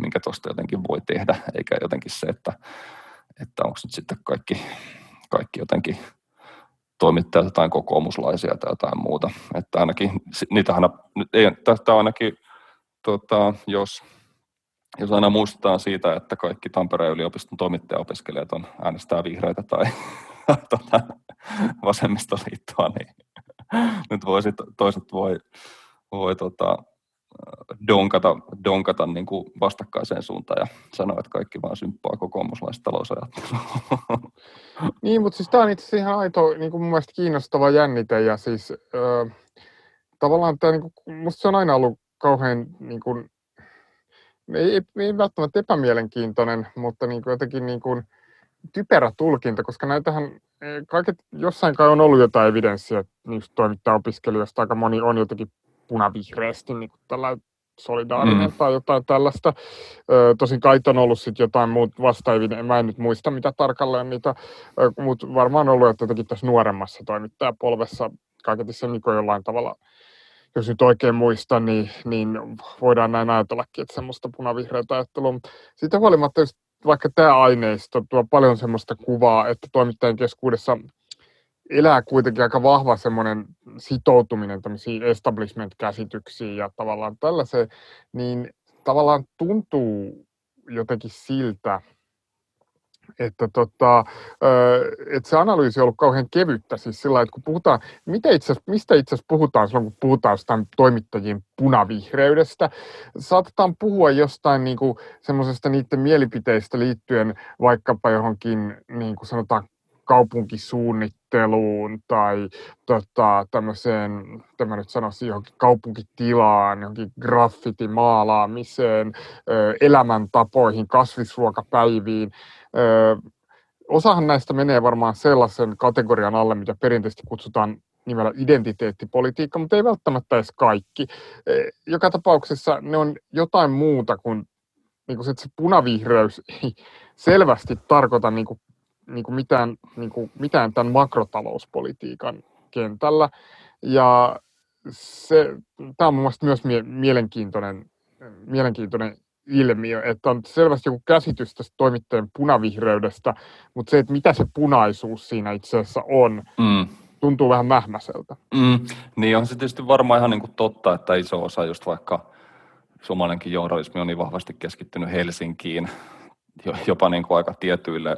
minkä tuosta jotenkin voi tehdä, eikä jotenkin se, että, että onko nyt sitten kaikki, kaikki jotenkin toimittajat jotain kokoomuslaisia tai jotain muuta. Että ainakin, niitähän, ei, tämä ainakin, tota, jos jos aina muistetaan siitä, että kaikki Tampereen yliopiston toimittajaopiskelijat on äänestää vihreitä tai tota, vasemmistoliittoa, niin nyt voi sit, toiset voi, voi tota, donkata, donkata niin kuin vastakkaiseen suuntaan ja sanoa, että kaikki vaan symppaa kokoomuslaista talousajattelua. Niin, mutta siis tämä on itse ihan aito, niin kuin mun mielestä kiinnostava jännite ja siis äh, tavallaan tämä, niin kuin, musta se on aina ollut kauhean niin kuin, ei, ei välttämättä epämielenkiintoinen, mutta niin kuin jotenkin niin kuin typerä tulkinta, koska näitähän kaiket, jossain kai on ollut jotain evidenssiä niistä toimittaja-opiskelijoista, aika moni on jotenkin punavihreästi niin kuin tällä solidaarinen mm. tai jotain tällaista. Ö, tosin kai on ollut sitten jotain muut vastaavia, mä en nyt muista mitä tarkalleen niitä, mutta varmaan ollut, että jotenkin tässä nuoremmassa toimittajapolvessa kaiketi se niin jollain tavalla jos nyt oikein muistan, niin, niin voidaan näin ajatellakin, että semmoista punavihreätä ajattelua. Sitten huolimatta just vaikka tämä aineisto tuo paljon semmoista kuvaa, että toimittajien keskuudessa elää kuitenkin aika vahva semmoinen sitoutuminen tämmöisiin establishment-käsityksiin ja tavallaan tällaiseen, niin tavallaan tuntuu jotenkin siltä, että, tota, että se analyysi on ollut kauhean kevyttä, siis sillä että kun puhutaan, mitä itse, mistä itse asiassa puhutaan silloin, kun puhutaan jostain toimittajien punavihreydestä, saatetaan puhua jostain niin kuin, semmoisesta niiden mielipiteistä liittyen vaikkapa johonkin, niin kuin sanotaan, kaupunkisuunnitteluun tai tota, tämmöiseen, tämä nyt sanoisin, johonkin kaupunkitilaan, johonkin graffitimaalaamiseen, elämäntapoihin, kasvisruokapäiviin, osahan näistä menee varmaan sellaisen kategorian alle, mitä perinteisesti kutsutaan nimellä identiteettipolitiikka, mutta ei välttämättä edes kaikki. Joka tapauksessa ne on jotain muuta kuin, niin kuin se, että se punavihreys ei selvästi tarkoita niin kuin, niin kuin mitään, niin kuin mitään tämän makrotalouspolitiikan kentällä. Ja se, tämä on mielestäni myös mie- mielenkiintoinen, mielenkiintoinen ilmiö, että on selvästi joku käsitys tästä toimittajien punavihreydestä, mutta se, että mitä se punaisuus siinä itse asiassa on, mm. tuntuu vähän mähmäseltä. Mm. Niin on se tietysti varmaan ihan niin kuin totta, että iso osa just vaikka suomalainenkin journalismi on niin vahvasti keskittynyt Helsinkiin, jopa niin kuin aika tietyille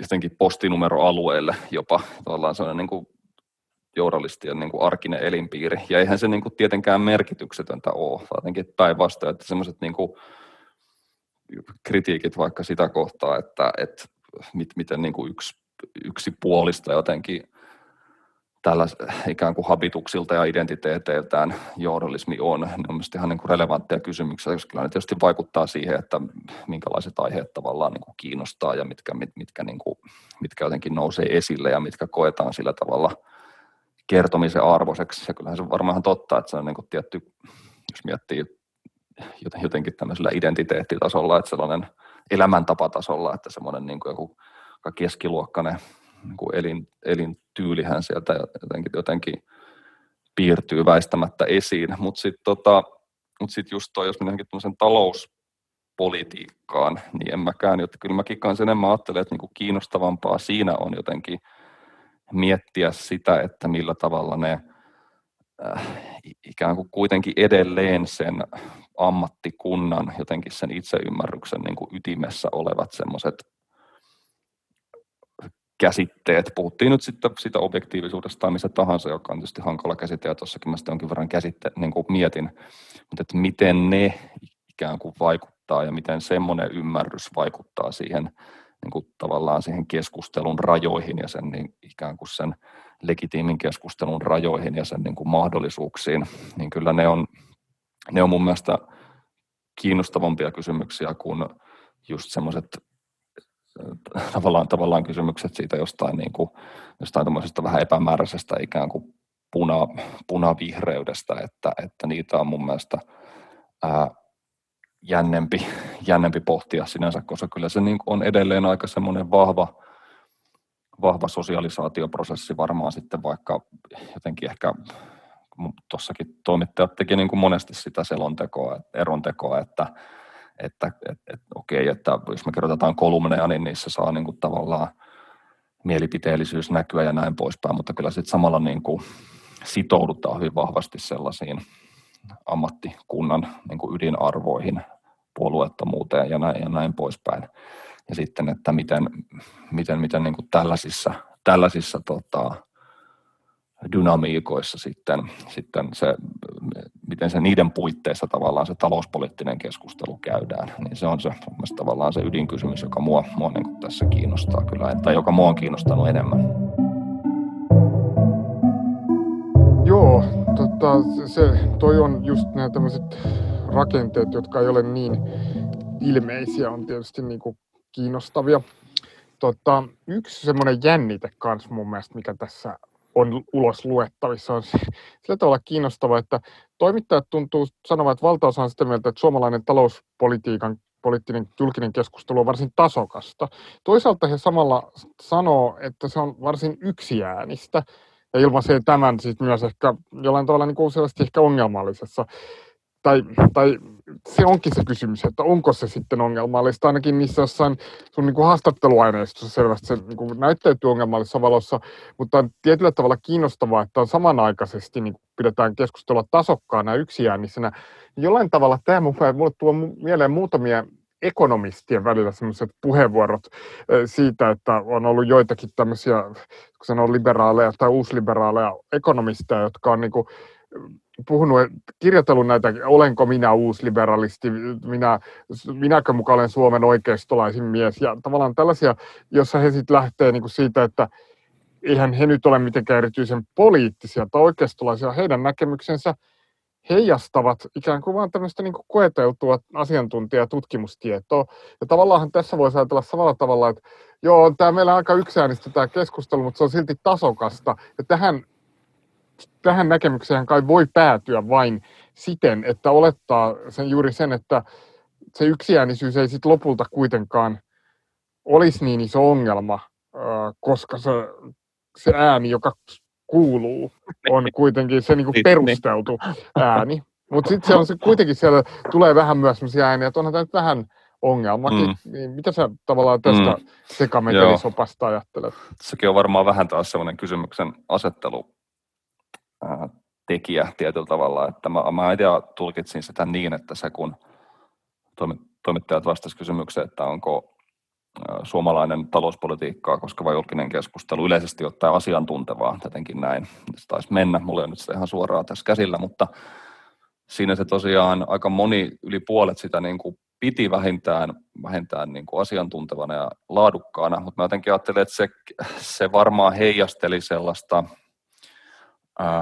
jotenkin postinumeroalueille jopa tavallaan sellainen niin kuin journalistien niin kuin arkinen elinpiiri. Ja eihän se niin kuin tietenkään merkityksetöntä ole, jotenkin päinvastoin, että semmoiset niin kuin kritiikit vaikka sitä kohtaa, että, että mit, miten niin kuin yksi, yksipuolista jotenkin tällä ikään kuin habituksilta ja identiteeteiltään journalismi on, ne on mielestäni ihan niin kuin relevantteja kysymyksiä, koska kyllä ne tietysti vaikuttaa siihen, että minkälaiset aiheet tavallaan niin kuin kiinnostaa ja mitkä, mit, mitkä, niin kuin, mitkä jotenkin nousee esille ja mitkä koetaan sillä tavalla – kertomisen arvoiseksi. Ja kyllähän se on varmaan totta, että se on niin kuin tietty, jos miettii jotenkin tämmöisellä identiteettitasolla, että sellainen elämäntapatasolla, että semmoinen niin kuin joku keskiluokkainen niin kuin elin, elintyylihän sieltä jotenkin, jotenkin piirtyy väistämättä esiin. Mutta sitten tota, mut sit just toi, jos mennään tämmöisen talouspolitiikkaan, niin en mäkään, että kyllä mäkin kanssa enemmän ajattelen, että niin kuin kiinnostavampaa siinä on jotenkin – miettiä sitä, että millä tavalla ne äh, ikään kuin kuitenkin edelleen sen ammattikunnan, jotenkin sen itseymmärryksen niin kuin ytimessä olevat semmoiset käsitteet. Puhuttiin nyt sitten sitä objektiivisuudesta tai missä tahansa, joka on tietysti hankala käsite, ja tuossakin mä sitten jonkin verran käsitte, niin kuin mietin, mutta että miten ne ikään kuin vaikuttaa ja miten semmoinen ymmärrys vaikuttaa siihen niin kuin tavallaan siihen keskustelun rajoihin ja sen niin ikään kuin sen legitiimin keskustelun rajoihin ja sen niin kuin mahdollisuuksiin, niin kyllä ne on, ne on mun mielestä kiinnostavampia kysymyksiä kuin just semmoiset tavallaan, tavallaan kysymykset siitä jostain, niin kuin, jostain vähän epämääräisestä ikään kuin puna, punavihreydestä, että, että niitä on mun mielestä ää, jännempi, jännempi pohtia sinänsä, koska kyllä se niin on edelleen aika semmoinen vahva, vahva sosialisaatioprosessi varmaan sitten vaikka jotenkin ehkä tuossakin toimittajat teki niin kuin monesti sitä selontekoa, erontekoa, että, että et, et, okei, että jos me kirjoitetaan kolumneja, niin niissä saa niin kuin tavallaan mielipiteellisyys näkyä ja näin poispäin, mutta kyllä sitten samalla niin kuin sitoudutaan hyvin vahvasti sellaisiin ammattikunnan niin kuin ydinarvoihin, puolueettomuuteen ja näin, ja näin poispäin. Ja sitten, että miten, miten, miten niin kuin tällaisissa, tällaisissa tota, dynamiikoissa sitten, sitten se, miten se niiden puitteissa tavallaan se talouspoliittinen keskustelu käydään, niin se on se tavallaan se ydinkysymys, joka mua, mua niin tässä kiinnostaa kyllä, tai joka mua on kiinnostanut enemmän. Joo, tota, se, toi on just nämä tämmöiset rakenteet, jotka ei ole niin ilmeisiä, on tietysti niin kuin kiinnostavia. Tota, yksi semmoinen jännite kanssa mun mielestä, mikä tässä on ulos luettavissa, on sillä tavalla kiinnostava, että toimittajat tuntuu sanovat, että valtaosa on sitä mieltä, että suomalainen talouspolitiikan poliittinen julkinen keskustelu on varsin tasokasta. Toisaalta he samalla sanoo, että se on varsin yksiäänistä ja ilmaisee tämän siis myös ehkä jollain tavalla niin kuin ehkä ongelmallisessa tai, tai se onkin se kysymys, että onko se sitten ongelmallista, ainakin niissä jossain sun niin kuin haastatteluaineistossa selvästi se niin kuin näyttäytyy ongelmallisessa valossa, mutta on tietyllä tavalla kiinnostavaa, että on samanaikaisesti niin kuin pidetään keskustelua tasokkaana ja yksiäänisenä. Jollain tavalla tämä mulle tuo mieleen muutamia ekonomistien välillä sellaiset puheenvuorot siitä, että on ollut joitakin tämmöisiä, kun sanoo liberaaleja tai uusliberaaleja ekonomisteja, jotka on niin kuin puhunut, kirjoitellut näitä, olenko minä uusliberalisti, minä, minäkö mukaan olen Suomen oikeistolaisin mies, ja tavallaan tällaisia, jossa he sitten lähtee niin kuin siitä, että eihän he nyt ole mitenkään erityisen poliittisia tai oikeistolaisia, heidän näkemyksensä heijastavat ikään kuin vain tämmöistä niin koeteltua asiantuntijatutkimustietoa. Ja tavallaan tässä voisi ajatella samalla tavalla, että joo, tämä meillä aika yksäänistä tämä keskustelu, mutta se on silti tasokasta. Ja tähän tähän näkemykseen kai voi päätyä vain siten, että olettaa sen juuri sen, että se yksiäänisyys ei sitten lopulta kuitenkaan olisi niin iso ongelma, koska se, se ääni, joka kuuluu, on kuitenkin se niinku perusteltu ääni. Mutta sitten se on se, kuitenkin siellä tulee vähän myös sellaisia ääniä, että onhan tämä nyt vähän ongelmakin. Mm. Niin mitä sä tavallaan tästä mm. sekametelisopasta ajattelet? Sekin on varmaan vähän taas sellainen kysymyksen asettelu tekijä tietyllä tavalla. Että mä, mä itse tulkitsin sitä niin, että se kun toimittajat vastasivat kysymykseen, että onko suomalainen talouspolitiikkaa koskeva julkinen keskustelu yleisesti ottaen asiantuntevaa, tietenkin näin. Se taisi mennä, mulla ei nyt sitä ihan suoraan tässä käsillä, mutta siinä se tosiaan aika moni, yli puolet sitä niin kuin piti vähintään, vähintään niin kuin asiantuntevana ja laadukkaana, mutta mä jotenkin ajattelin, että se, se varmaan heijasteli sellaista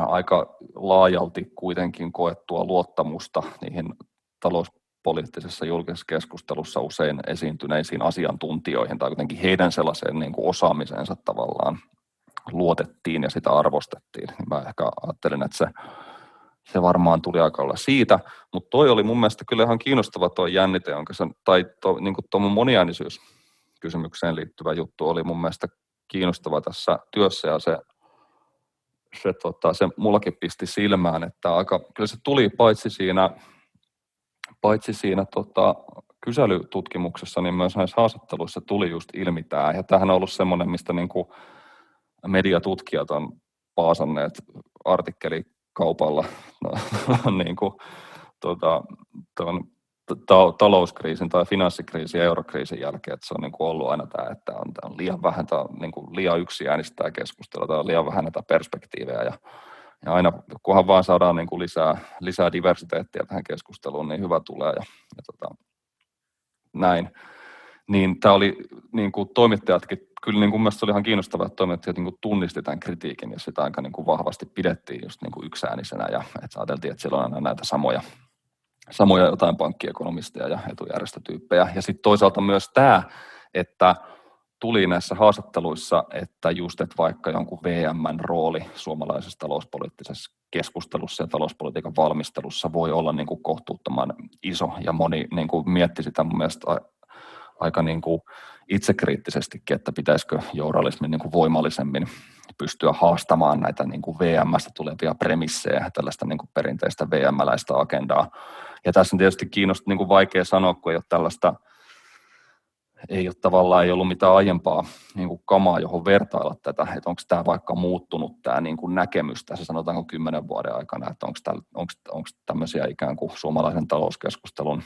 aika laajalti kuitenkin koettua luottamusta niihin talouspoliittisessa julkisessa keskustelussa usein esiintyneisiin asiantuntijoihin tai kuitenkin heidän sellaiseen niin kuin osaamiseensa tavallaan luotettiin ja sitä arvostettiin. Niin mä ehkä ajattelin, että se, se varmaan tuli aika olla siitä, mutta toi oli mun mielestä kyllä ihan kiinnostava tuo jännite, jonka sen, tai to, niin tuo moniäänisyys kysymykseen liittyvä juttu oli mun mielestä kiinnostava tässä työssä ja se se, tota, se mullakin pisti silmään, että aika, kyllä se tuli paitsi siinä, paitsi siinä tota, kyselytutkimuksessa, niin myös näissä haastatteluissa tuli just ilmi tämä. Ja tämähän on ollut semmoinen, mistä niin kuin mediatutkijat on paasanneet artikkelikaupalla no, niin kuin, tota, ta- talouskriisin tai finanssikriisin ja eurokriisin jälkeen, että se on niin kuin ollut aina tämä, että on, on liian vähän, tämä on niin kuin liian yksi äänistää keskustelua, tämä on liian vähän näitä perspektiivejä ja, ja aina kunhan vaan saadaan niin kuin lisää, lisää diversiteettiä tähän keskusteluun, niin hyvä tulee ja, ja tota, näin. Niin tämä oli niin kuin toimittajatkin, kyllä niin kuin mielestäni oli ihan kiinnostavaa, että toimittajat niin kuin tunnisti tämän kritiikin ja sitä aika niin kuin vahvasti pidettiin just niin kuin yksäänisenä ja että ajateltiin, että siellä on aina näitä samoja samoja jotain pankkiekonomisteja ja etujärjestötyyppejä. Ja sitten toisaalta myös tämä, että tuli näissä haastatteluissa, että just, että vaikka jonkun VMn rooli suomalaisessa talouspoliittisessa keskustelussa ja talouspolitiikan valmistelussa voi olla niin kuin kohtuuttoman iso, ja moni niin kuin mietti sitä mun mielestä aika niin kuin itsekriittisestikin, että pitäisikö journalismin niin kuin voimallisemmin pystyä haastamaan näitä niin kuin VMstä tulevia premissejä, tällaista niin kuin perinteistä VM-läistä agendaa. Ja tässä on tietysti kiinnostaa niin kuin vaikea sanoa, kun ei ole tällaista ei ole tavallaan ei ollut mitään aiempaa niin kuin kamaa, johon vertailla tätä, että onko tämä vaikka muuttunut tämä niin kuin näkemys tässä sanotaanko kymmenen vuoden aikana, että onko, täällä, onko, onko tämmöisiä ikään kuin suomalaisen talouskeskustelun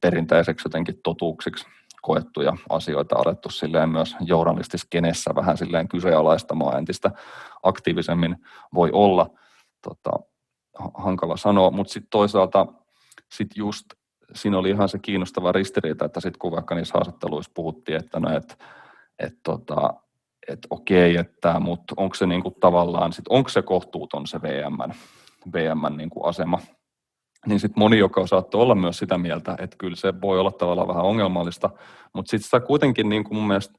perinteiseksi jotenkin totuuksiksi koettuja asioita alettu silleen myös journalistiskenessä vähän silleen kyseenalaistamaan entistä aktiivisemmin voi olla. Tota, hankala sanoa, mutta sitten toisaalta sit just siinä oli ihan se kiinnostava ristiriita, että sitten kun vaikka niissä haastatteluissa puhuttiin, että no, et, et, tota, et okei, että, mutta onko se niinku tavallaan, sit, onko se kohtuuton se VMn, VMn niinku asema, niin sitten moni, joka saattoi olla myös sitä mieltä, että kyllä se voi olla tavallaan vähän ongelmallista, mutta sitten sitä kuitenkin niin kuin mun mielestä,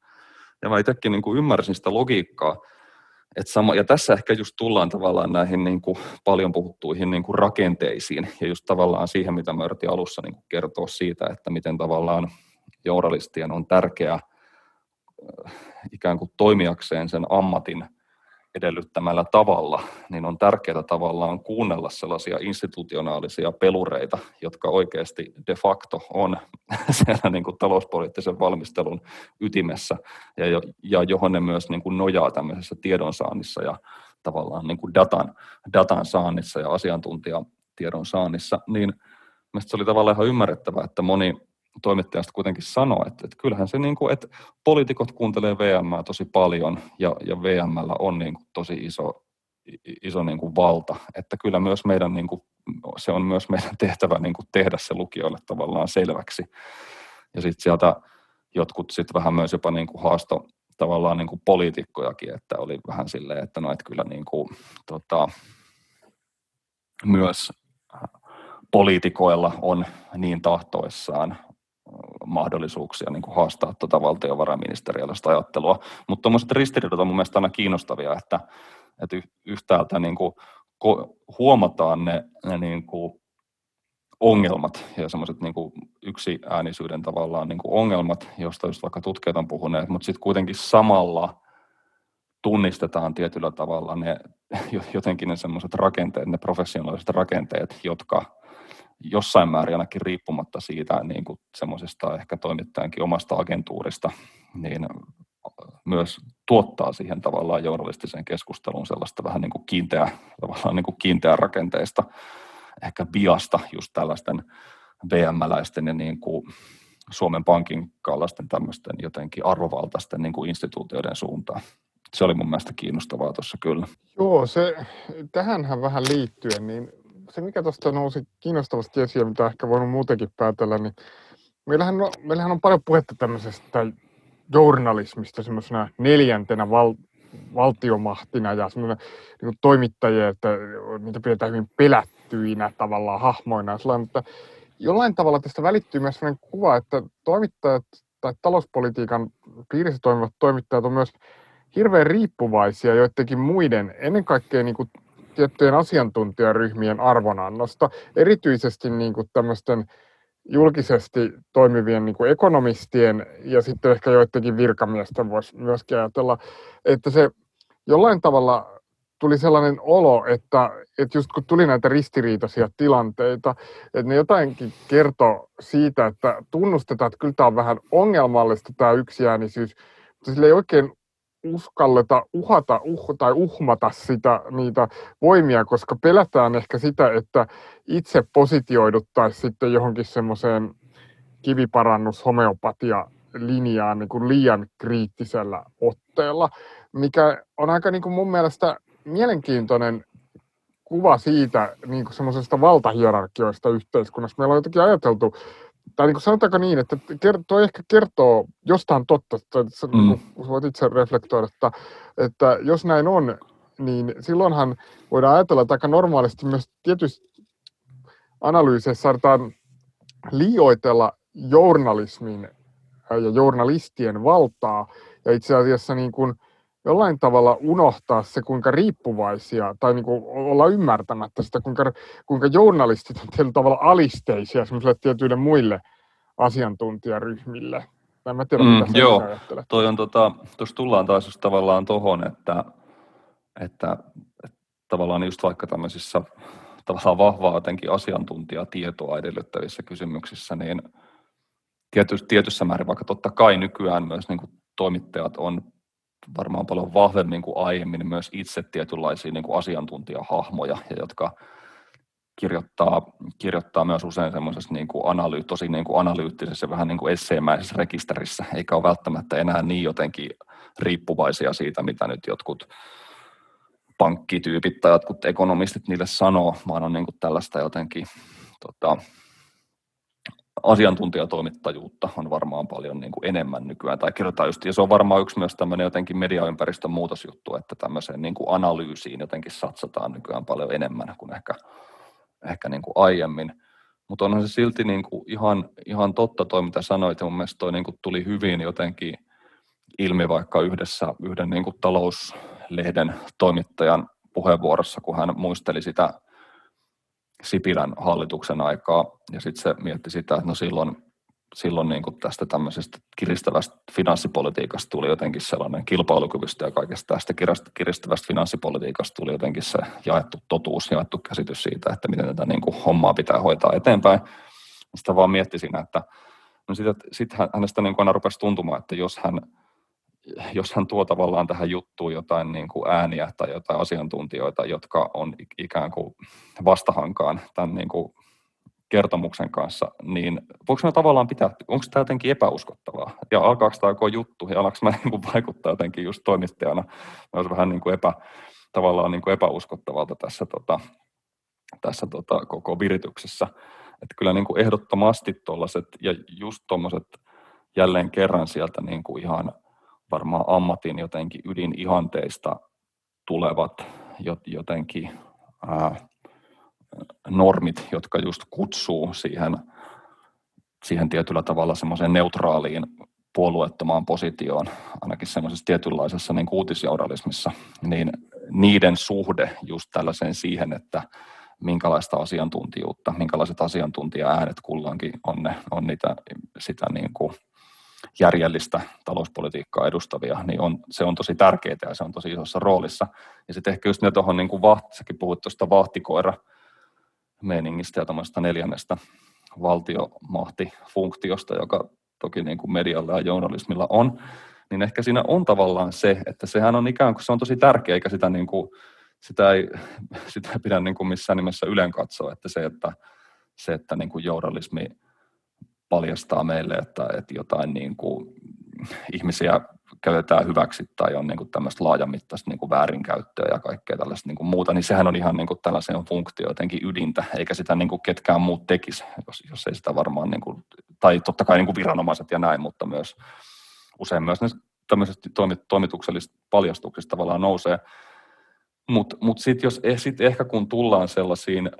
ja mä itsekin niin kuin ymmärsin sitä logiikkaa, et sama, ja tässä ehkä just tullaan tavallaan näihin niin kuin paljon puhuttuihin niin kuin rakenteisiin ja just tavallaan siihen, mitä mä yritin alussa niin kuin kertoa siitä, että miten tavallaan journalistien on tärkeää äh, ikään kuin toimijakseen sen ammatin edellyttämällä tavalla, niin on tärkeää tavallaan kuunnella sellaisia institutionaalisia pelureita, jotka oikeasti de facto on siellä niin kuin talouspoliittisen valmistelun ytimessä ja, jo, ja johon ne myös niin kuin nojaa tämmöisessä tiedonsaannissa ja tavallaan niin kuin datan, datan saannissa ja asiantuntijatiedon saannissa, niin Mielestäni se oli tavallaan ihan ymmärrettävää, että moni toimittajasta kuitenkin sanoi, että, että kyllähän se, niin kuin, että poliitikot kuuntelee VM tosi paljon ja, ja VMllä on niin kuin tosi iso, iso niin kuin valta, että kyllä myös meidän, niin kuin, se on myös meidän tehtävä niin kuin tehdä se lukijoille tavallaan selväksi. Ja sitten sieltä jotkut sitten vähän myös jopa niin kuin haasto tavallaan niin kuin poliitikkojakin, että oli vähän silleen, että no, että kyllä niin kuin, tota, myös poliitikoilla on niin tahtoissaan mahdollisuuksia niin kuin haastaa tuota valtiovarainministeriöllistä ajattelua. Mutta tuommoiset ristiriidat on mun mielestä aina kiinnostavia, että, että yhtäältä niin kuin huomataan ne, ne niin kuin ongelmat ja semmoiset niin yksi äänisyyden tavallaan niin kuin ongelmat, joista just vaikka tutkijat on puhuneet, mutta sitten kuitenkin samalla tunnistetaan tietyllä tavalla ne jotenkin ne semmoiset rakenteet, ne professionaaliset rakenteet, jotka jossain määrin ainakin riippumatta siitä niin kuin semmoisesta ehkä toimittajankin omasta agentuurista, niin myös tuottaa siihen tavallaan journalistiseen keskusteluun sellaista vähän niin kuin kiinteää, tavallaan niin kuin kiinteää rakenteista, ehkä biasta just tällaisten VM-läisten ja niin kuin Suomen Pankin kallaisten tämmöisten jotenkin arvovaltaisten niin kuin instituutioiden suuntaan. Se oli mun mielestä kiinnostavaa tuossa kyllä. Joo, se, tähänhän vähän liittyen, niin se mikä tuosta nousi kiinnostavasti esiin, mitä ehkä voinut muutenkin päätellä, niin meillähän on, meillähän on paljon puhetta tämmöisestä journalismista semmoisena neljäntenä val, valtiomahtina ja semmoinen niin toimittajia, että niitä pidetään hyvin pelättyinä tavallaan hahmoina. Sellainen, että jollain tavalla tästä välittyy myös sellainen kuva, että toimittajat tai talouspolitiikan piirissä toimivat toimittajat on myös hirveän riippuvaisia joidenkin muiden, ennen kaikkea niin kuin tiettyjen asiantuntijaryhmien arvonannosta, erityisesti niin kuin tämmöisten julkisesti toimivien niin kuin ekonomistien ja sitten ehkä joidenkin virkamiesten voisi myöskin ajatella, että se jollain tavalla tuli sellainen olo, että, että just kun tuli näitä ristiriitaisia tilanteita, että ne jotainkin kertoo siitä, että tunnustetaan, että kyllä tämä on vähän ongelmallista tämä yksiäänisyys, mutta sillä ei oikein uskalleta uhata uh, tai uhmata sitä, niitä voimia, koska pelätään ehkä sitä, että itse positioiduttaisiin sitten johonkin semmoiseen kiviparannus homeopatia linjaan niin kuin liian kriittisellä otteella, mikä on aika niin kuin mun mielestä mielenkiintoinen kuva siitä niin kuin semmoisesta valtahierarkioista yhteiskunnassa. Meillä on jotenkin ajateltu tai niin kuin sanotaanko niin, että toi ehkä kertoo jostain totta, että mm. Niin voit itse reflektoida, että, että jos näin on, niin silloinhan voidaan ajatella, että aika normaalisti myös tietysti analyyseissa saadaan liioitella journalismin ja journalistien valtaa ja itse asiassa niin kuin jollain tavalla unohtaa se, kuinka riippuvaisia, tai niin kuin olla ymmärtämättä sitä, kuinka, kuinka journalistit on tietyllä tavalla alisteisia semmoisille tietyille muille asiantuntijaryhmille. Tai mä tiedän, mm, mitä joo, ajattelet. toi on tota, tuossa tullaan taas just tavallaan tohon, että, että, että tavallaan just vaikka tämmöisissä tavallaan vahvaa jotenkin asiantuntijatietoa edellyttävissä kysymyksissä, niin tietyssä, tietyssä määrin, vaikka totta kai nykyään myös niin kuin toimittajat on varmaan paljon vahvemmin kuin aiemmin myös itse tietynlaisia niin kuin asiantuntijahahmoja, ja jotka kirjoittaa, kirjoittaa myös usein semmoisessa niin kuin analy, tosi niin kuin analyyttisessä vähän niin kuin esseemäisessä rekisterissä, eikä ole välttämättä enää niin jotenkin riippuvaisia siitä, mitä nyt jotkut pankkityypit tai jotkut ekonomistit niille sanoo, vaan on niin kuin tällaista jotenkin tota, asiantuntijatoimittajuutta on varmaan paljon niin kuin enemmän nykyään, tai kirjoittaa just, ja se on varmaan yksi myös tämmöinen jotenkin mediaympäristön muutosjuttu, että tämmöiseen niin kuin analyysiin jotenkin satsataan nykyään paljon enemmän kuin ehkä, ehkä niin kuin aiemmin. Mutta onhan se silti niin kuin ihan, ihan totta toi, mitä sanoit, ja mun mielestä toi niin kuin tuli hyvin jotenkin ilmi vaikka yhdessä yhden niin kuin talouslehden toimittajan puheenvuorossa, kun hän muisteli sitä Sipilän hallituksen aikaa, ja sitten se mietti sitä, että no silloin, silloin niin kuin tästä tämmöisestä kiristävästä finanssipolitiikasta tuli jotenkin sellainen kilpailukyvystä ja kaikesta tästä kiristävästä finanssipolitiikasta tuli jotenkin se jaettu totuus, jaettu käsitys siitä, että miten tätä niin kuin hommaa pitää hoitaa eteenpäin. Sitä vaan mietti siinä, että no sitten sit hänestä niin kuin aina rupesi tuntumaan, että jos hän jos hän tuo tavallaan tähän juttuun jotain niin kuin ääniä tai jotain asiantuntijoita, jotka on ikään kuin vastahankaan tämän niin kuin kertomuksen kanssa, niin voiko me tavallaan pitää, onko tämä jotenkin epäuskottavaa? Ja alkaako tämä koko juttu, ja alkaako mä niin kuin vaikuttaa jotenkin just toimittajana, olisi vähän niin kuin epä, tavallaan niin kuin epäuskottavalta tässä, tota, tässä tota, koko virityksessä. Että kyllä niin kuin ehdottomasti tuollaiset, ja just tuommoiset jälleen kerran sieltä niin kuin ihan varmaan ammatin jotenkin ydinihanteista tulevat jotenkin ää, normit, jotka just kutsuu siihen, siihen tietyllä tavalla semmoiseen neutraaliin puolueettomaan positioon, ainakin semmoisessa tietynlaisessa niin uutisjournalismissa, niin niiden suhde just tällaiseen siihen, että minkälaista asiantuntijuutta, minkälaiset asiantuntija-äänet kulloinkin on, ne, on niitä, sitä niin kuin järjellistä talouspolitiikkaa edustavia, niin on, se on tosi tärkeää ja se on tosi isossa roolissa. Ja sitten ehkä just ne tuohon, niin kuin vaht, säkin puhuit tuosta vahtikoira meningistä ja tämmöistä neljännestä valtiomahtifunktiosta, joka toki niin kuin medialla ja journalismilla on, niin ehkä siinä on tavallaan se, että sehän on ikään kuin, se on tosi tärkeä, eikä sitä, niin kuin, sitä ei sitä pidä niin kuin missään nimessä ylen katsoa, että se, että, se, että niin kuin journalismi paljastaa meille, että, että jotain niin kuin ihmisiä käytetään hyväksi tai on niin kuin tämmöistä laajamittaista niin kuin väärinkäyttöä ja kaikkea tällaista niin kuin muuta, niin sehän on ihan niin kuin tällaisen funktio jotenkin ydintä, eikä sitä niin kuin ketkään muut tekisi, jos, jos ei sitä varmaan, niin kuin, tai totta kai niin kuin viranomaiset ja näin, mutta myös usein myös ne tämmöisestä toimituksellisista paljastuksista tavallaan nousee. Mutta mut, mut sitten jos eh, sit ehkä kun tullaan sellaisiin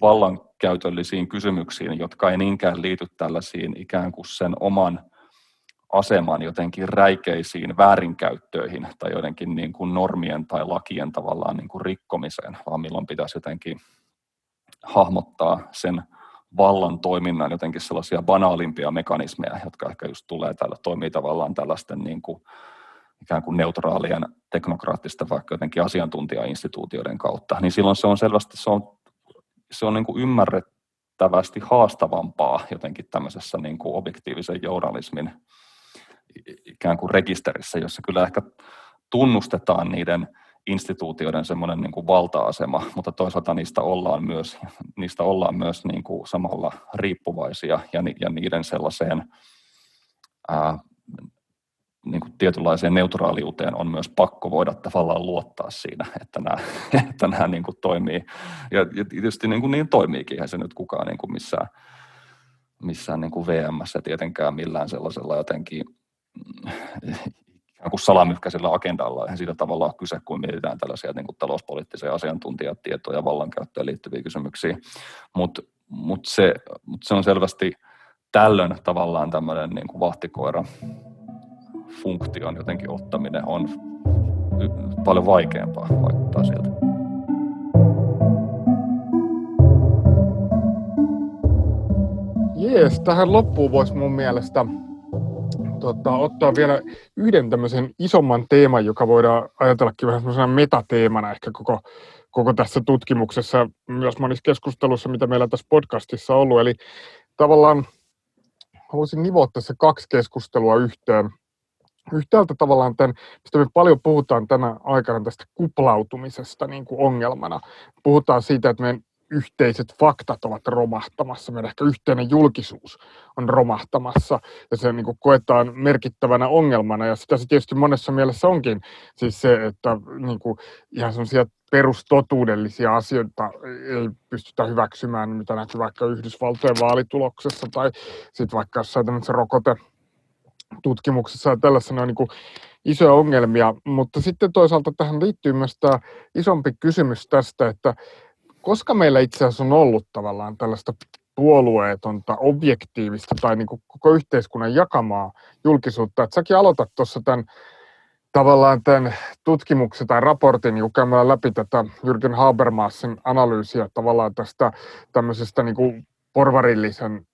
vallankäytöllisiin kysymyksiin, jotka ei niinkään liity tällaisiin ikään kuin sen oman aseman jotenkin räikeisiin väärinkäyttöihin tai jotenkin niin kuin normien tai lakien tavallaan niin kuin rikkomiseen, vaan milloin pitäisi jotenkin hahmottaa sen vallan toiminnan jotenkin sellaisia banaalimpia mekanismeja, jotka ehkä just tulee täällä, toimii tavallaan tällaisten niin kuin ikään kuin neutraalien teknokraattisten vaikka jotenkin asiantuntijainstituutioiden kautta, niin silloin se on selvästi se on se on niin kuin ymmärrettävästi haastavampaa jotenkin tämmöisessä niin kuin objektiivisen journalismin ikään kuin rekisterissä, jossa kyllä ehkä tunnustetaan niiden instituutioiden semmoinen niin kuin valta-asema, mutta toisaalta niistä ollaan myös, niistä ollaan myös niin kuin samalla riippuvaisia ja, ja niiden sellaiseen ää, niin kuin tietynlaiseen neutraaliuteen on myös pakko voida tavallaan luottaa siinä, että nämä, että nämä niin kuin toimii. Ja, ja tietysti niin, kuin niin toimiikin, eihän se nyt kukaan niin kuin missään, missään niin kuin tietenkään millään sellaisella jotenkin mm, ikään kuin salamyhkäisellä agendalla. Eihän siitä tavalla ole kyse, kun mietitään tällaisia niin kuin talouspoliittisia asiantuntijatietoja ja vallankäyttöön liittyviä kysymyksiä. Mutta mutta se, mut se on selvästi tällöin tavallaan tämmöinen niin kuin vahtikoira funktion jotenkin ottaminen on paljon vaikeampaa vaikuttaa sieltä. Jees, tähän loppuun voisi mun mielestä tota, ottaa vielä yhden tämmöisen isomman teeman, joka voidaan ajatellakin vähän semmoisena metateemana ehkä koko, koko tässä tutkimuksessa, myös monissa keskustelussa, mitä meillä tässä podcastissa on ollut. Eli tavallaan haluaisin nivoa tässä kaksi keskustelua yhteen. Yhtäältä tavallaan tämän, mistä me paljon puhutaan tänä aikana tästä kuplautumisesta niin kuin ongelmana. Puhutaan siitä, että meidän yhteiset faktat ovat romahtamassa, meidän ehkä yhteinen julkisuus on romahtamassa ja se niin kuin koetaan merkittävänä ongelmana ja sitä se tietysti monessa mielessä onkin. Siis se, että niin kuin ihan sellaisia perustotuudellisia asioita ei pystytä hyväksymään, mitä näkyy vaikka Yhdysvaltojen vaalituloksessa tai sitten vaikka jossain tämmöisessä rokote tutkimuksessa ja on niin isoja ongelmia, mutta sitten toisaalta tähän liittyy myös tämä isompi kysymys tästä, että koska meillä itse asiassa on ollut tavallaan tällaista puolueetonta, objektiivista tai niin kuin koko yhteiskunnan jakamaa julkisuutta, että säkin aloitat tuossa tämän tavallaan tämän tutkimuksen tai raportin niin käymällä läpi tätä Jürgen Habermasin analyysiä tavallaan tästä tämmöisestä niin kuin porvarillisen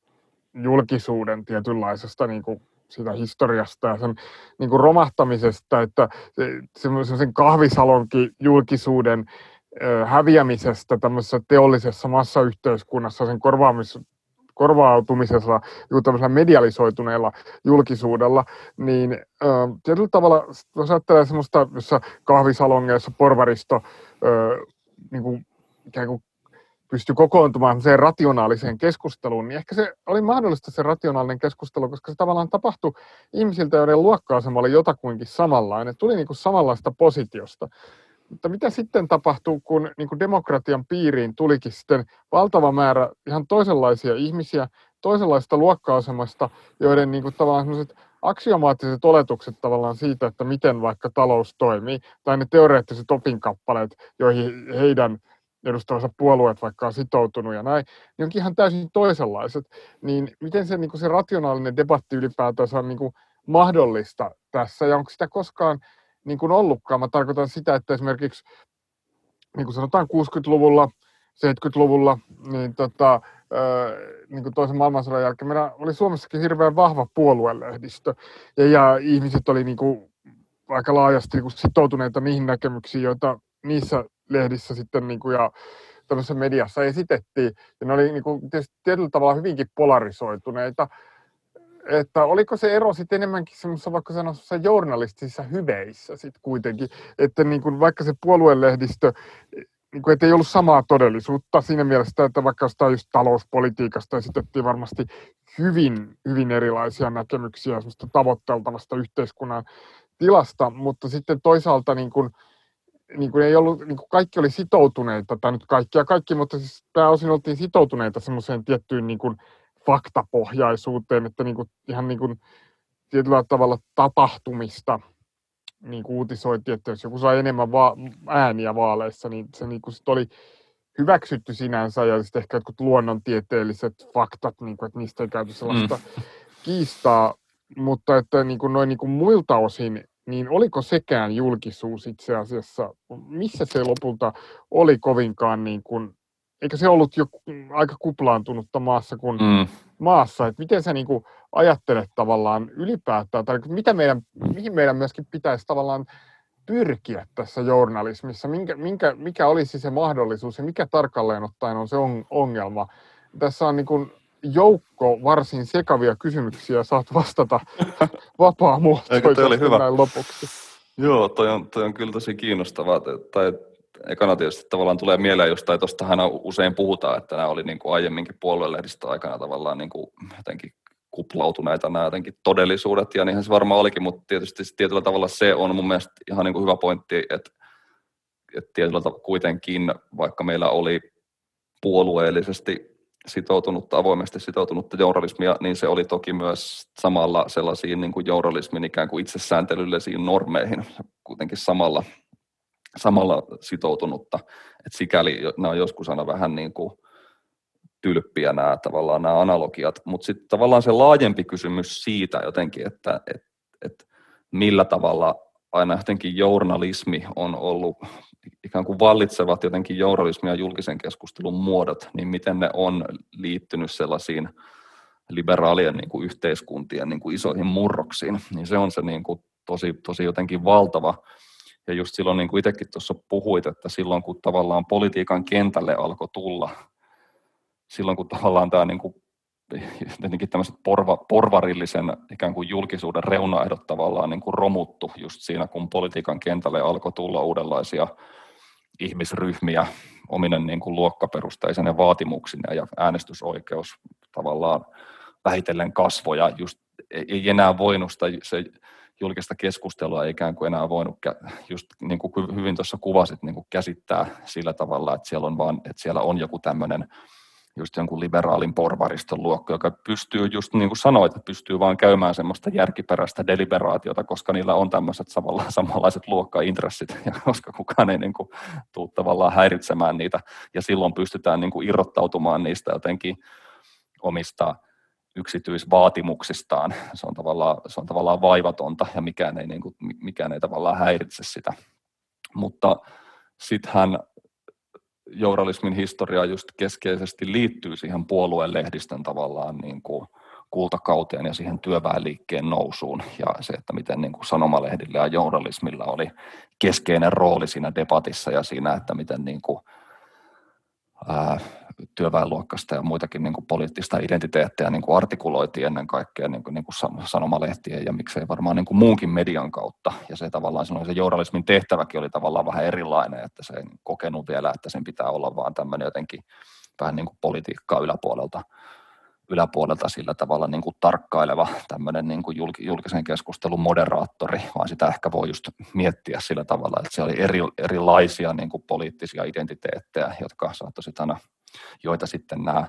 julkisuuden tietynlaisesta niin kuin sitä historiasta ja sen niin kuin romahtamisesta, että semmoisen kahvisalonkin julkisuuden häviämisestä tämmöisessä teollisessa massayhteiskunnassa, sen korvaamis, korvautumisella, tämmöisellä medialisoituneella julkisuudella, niin äh, tietyllä tavalla, jos ajattelee semmoista, jossa kahvisalongeissa porvaristo niin kuin, ikään kuin pystyi kokoontumaan se rationaaliseen keskusteluun, niin ehkä se oli mahdollista se rationaalinen keskustelu, koska se tavallaan tapahtui ihmisiltä, joiden luokka-asema oli jotakuinkin samanlainen. Tuli niin kuin samanlaista positiosta. Mutta mitä sitten tapahtuu, kun niin kuin demokratian piiriin tulikin sitten valtava määrä ihan toisenlaisia ihmisiä, toisenlaista luokka-asemasta, joiden niin kuin tavallaan aksiomaattiset oletukset tavallaan siitä, että miten vaikka talous toimii, tai ne teoreettiset opinkappaleet, joihin heidän edustavansa puolueet vaikka on sitoutunut ja näin, niin onkin ihan täysin toisenlaiset. Niin miten se, niin se rationaalinen debatti ylipäätänsä on niin mahdollista tässä, ja onko sitä koskaan niin kuin ollutkaan. Mä tarkoitan sitä, että esimerkiksi niin kuin sanotaan 60-luvulla, 70-luvulla, niin, tota, niin kuin toisen maailmansodan jälkeen meillä oli Suomessakin hirveän vahva puoluelehdistö. Ja, ja ihmiset oli niin kuin aika laajasti niin kuin sitoutuneita niihin näkemyksiin, joita niissä lehdissä sitten niin kuin, ja tämmöisessä mediassa esitettiin. Ja ne oli niin kuin, tietysti tietyllä tavalla hyvinkin polarisoituneita että oliko se ero sitten enemmänkin semmoisessa vaikka sanossa journalistisissa hyveissä sitten kuitenkin, että niin kuin vaikka se puoluelehdistö, niin kuin, että ei ollut samaa todellisuutta siinä mielessä, että vaikka jostain just talouspolitiikasta esitettiin varmasti hyvin, hyvin erilaisia näkemyksiä semmoista tavoitteltavasta yhteiskunnan tilasta, mutta sitten toisaalta niin kuin, niin kuin ei ollut, niin kuin kaikki oli sitoutuneita, tai nyt kaikki ja kaikki, mutta siis pääosin oltiin sitoutuneita semmoiseen tiettyyn niin kuin faktapohjaisuuteen, että niin kuin, ihan niin kuin tietyllä tavalla tapahtumista niin kuin uutisoitiin, että jos joku sai enemmän va- ääniä vaaleissa, niin se niin kuin sit oli hyväksytty sinänsä, ja sitten ehkä jotkut luonnontieteelliset faktat, niin kuin, että niistä ei käyty sellaista mm. kiistaa, mutta että niin kuin noin niin kuin muilta osin, niin oliko sekään julkisuus itse asiassa, missä se lopulta oli kovinkaan niin kuin eikö se ollut jo aika kuplaantunutta maassa kuin mm. maassa, että miten sä niin kuin ajattelet tavallaan ylipäätään, tai mitä meidän, mihin meidän myöskin pitäisi tavallaan pyrkiä tässä journalismissa, minkä, minkä, mikä olisi se mahdollisuus ja mikä tarkalleen ottaen on se on, ongelma. Tässä on niin kuin joukko varsin sekavia kysymyksiä, saat vastata vapaa-muotoisesti näin lopuksi. Joo, toi on, toi on kyllä tosi kiinnostavaa, tai ekana tietysti tavallaan tulee mieleen jostain, tuostahan usein puhutaan, että nämä oli niin kuin aiemminkin puoluelehdistä aikana tavallaan niin kuin jotenkin kuplautuneita nämä jotenkin todellisuudet, ja niinhän se varmaan olikin, mutta tietysti tietyllä tavalla se on mun mielestä ihan niin kuin hyvä pointti, että, että tietyllä tavalla kuitenkin, vaikka meillä oli puolueellisesti sitoutunutta, avoimesti sitoutunutta journalismia, niin se oli toki myös samalla sellaisiin niin kuin journalismin ikään kuin itsesääntelyllisiin normeihin kuitenkin samalla samalla sitoutunutta. Et sikäli nämä on joskus aina vähän niin kuin tylppiä nämä tavallaan nämä analogiat, mutta sitten tavallaan se laajempi kysymys siitä jotenkin, että et, et millä tavalla aina jotenkin journalismi on ollut ikään kuin vallitsevat jotenkin journalismin ja julkisen keskustelun muodot, niin miten ne on liittynyt sellaisiin liberaalien niin kuin yhteiskuntien niin kuin isoihin murroksiin, niin se on se niin kuin tosi, tosi jotenkin valtava. Ja just silloin, niin kuin itsekin tuossa puhuit, että silloin kun tavallaan politiikan kentälle alkoi tulla, silloin kun tavallaan tämä niin kuin jotenkin tämmöiset porva, porvarillisen ikään kuin julkisuuden reunaehdot tavallaan niin kuin romuttu just siinä, kun politiikan kentälle alkoi tulla uudenlaisia ihmisryhmiä ominen niin kuin luokkaperusteisen vaatimuksineen ja äänestysoikeus tavallaan vähitellen kasvoja, just ei enää voinut sitä, se julkista keskustelua ikään kuin enää voinut, just niin kuin hyvin tuossa kuvasit, niin kuin käsittää sillä tavalla, että siellä on, vaan, että siellä on joku tämmöinen just jonkun liberaalin porvariston luokka, joka pystyy just niin kuin sanoit, että pystyy vaan käymään semmoista järkiperäistä deliberaatiota, koska niillä on tämmöiset samanlaiset luokkaintressit, ja koska kukaan ei niin kuin tule tavallaan häiritsemään niitä, ja silloin pystytään niin kuin irrottautumaan niistä jotenkin omista yksityisvaatimuksistaan. Se on tavallaan, se on tavallaan vaivatonta ja mikään ei, niin kuin, mikään ei tavallaan häiritse sitä. Mutta sittenhän journalismin historia just keskeisesti liittyy siihen puolueen lehdistön tavallaan niin kuin kultakauteen ja siihen työväenliikkeen nousuun ja se, että miten niin kuin sanomalehdillä ja journalismilla oli keskeinen rooli siinä debatissa ja siinä, että miten niin kuin, ää, työväenluokkasta ja muitakin niin kuin poliittista identiteettiä niin kuin artikuloitiin ennen kaikkea niin kuin, niin kuin sanomalehtien ja miksei varmaan niin kuin muunkin median kautta. Ja se tavallaan se journalismin tehtäväkin oli tavallaan vähän erilainen, että se ei kokenut vielä, että sen pitää olla vaan tämmöinen jotenkin vähän niin kuin politiikkaa yläpuolelta, yläpuolelta sillä tavalla niin kuin tarkkaileva tämmöinen niin kuin julkisen keskustelun moderaattori, vaan sitä ehkä voi just miettiä sillä tavalla, että se oli eri, erilaisia niin kuin poliittisia identiteettejä, jotka saattaisivat aina joita sitten nämä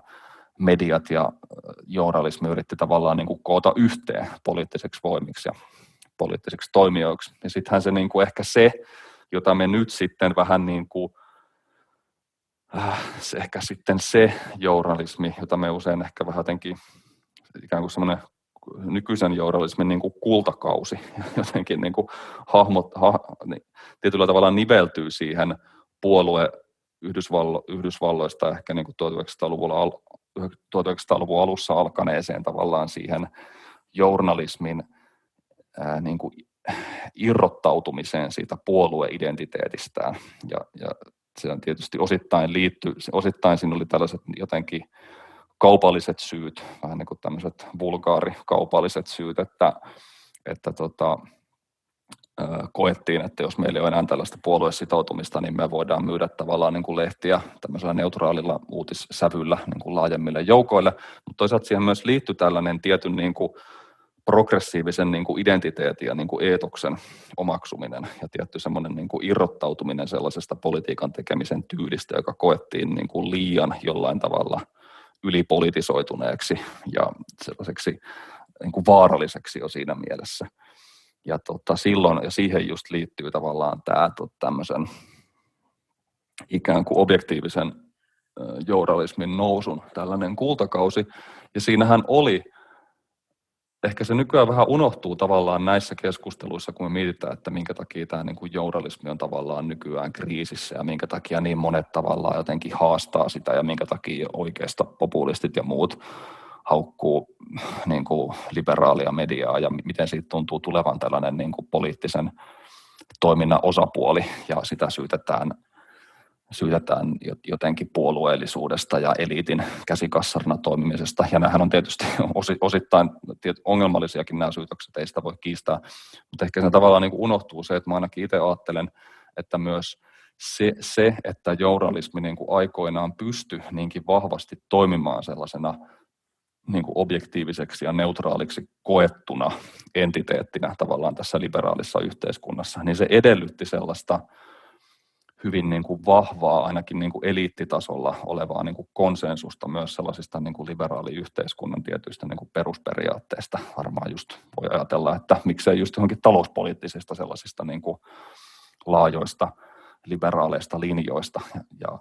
mediat ja journalismi yritti tavallaan niin kuin koota yhteen poliittiseksi voimiksi ja poliittisiksi toimijoiksi. Ja sittenhän se niin kuin ehkä se, jota me nyt sitten vähän niin kuin, äh, se ehkä sitten se journalismi, jota me usein ehkä vähän jotenkin ikään kuin semmoinen nykyisen journalismin niin kuin kultakausi jotenkin niin kuin hahmot, ha, niin, tietyllä tavalla niveltyy siihen puolue Yhdysvallo, Yhdysvalloista ehkä niin kuin 1900-luvulla, 1900-luvun alussa alkaneeseen tavallaan siihen journalismin ää, niin kuin irrottautumiseen siitä puolueidentiteetistään. Ja, ja se on tietysti osittain liitty, osittain siinä oli tällaiset jotenkin kaupalliset syyt, vähän niin kuin tämmöiset vulgaarikaupalliset syyt, että, että tota, koettiin, että jos meillä ei ole enää tällaista puoluesitoutumista, niin me voidaan myydä tavallaan niin kuin lehtiä tämmöisellä neutraalilla uutissävyllä niin kuin laajemmille joukoille, mutta toisaalta siihen myös liittyy tällainen tietyn niin kuin progressiivisen niin kuin identiteetin ja niin kuin eetoksen omaksuminen ja tietty semmoinen niin kuin irrottautuminen sellaisesta politiikan tekemisen tyylistä, joka koettiin niin kuin liian jollain tavalla ylipolitisoituneeksi ja sellaiseksi niin kuin vaaralliseksi jo siinä mielessä ja tota, silloin, ja siihen just liittyy tavallaan tämä tämmöisen ikään kuin objektiivisen journalismin nousun tällainen kultakausi, ja siinähän oli, ehkä se nykyään vähän unohtuu tavallaan näissä keskusteluissa, kun me mietitään, että minkä takia tämä niin kuin journalismi on tavallaan nykyään kriisissä ja minkä takia niin monet tavallaan jotenkin haastaa sitä ja minkä takia oikeasta populistit ja muut haukkuu niin kuin liberaalia mediaa ja miten siitä tuntuu tulevan tällainen niin kuin poliittisen toiminnan osapuoli ja sitä syytetään, syytetään jotenkin puolueellisuudesta ja eliitin käsikassarina toimimisesta. Ja nämähän on tietysti osittain ongelmallisiakin nämä syytökset, ei sitä voi kiistää, mutta ehkä se tavallaan niin kuin unohtuu se, että mä ainakin itse ajattelen, että myös se, se että journalismi niin kuin aikoinaan pystyi niinkin vahvasti toimimaan sellaisena niin kuin objektiiviseksi ja neutraaliksi koettuna entiteettinä tavallaan tässä liberaalissa yhteiskunnassa, niin se edellytti sellaista hyvin niin kuin vahvaa, ainakin niin kuin eliittitasolla olevaa niin kuin konsensusta myös sellaisista niin kuin liberaaliyhteiskunnan tietyistä niin kuin perusperiaatteista. Varmaan just voi ajatella, että miksei just johonkin talouspoliittisista sellaisista niin kuin laajoista liberaaleista linjoista ja, ja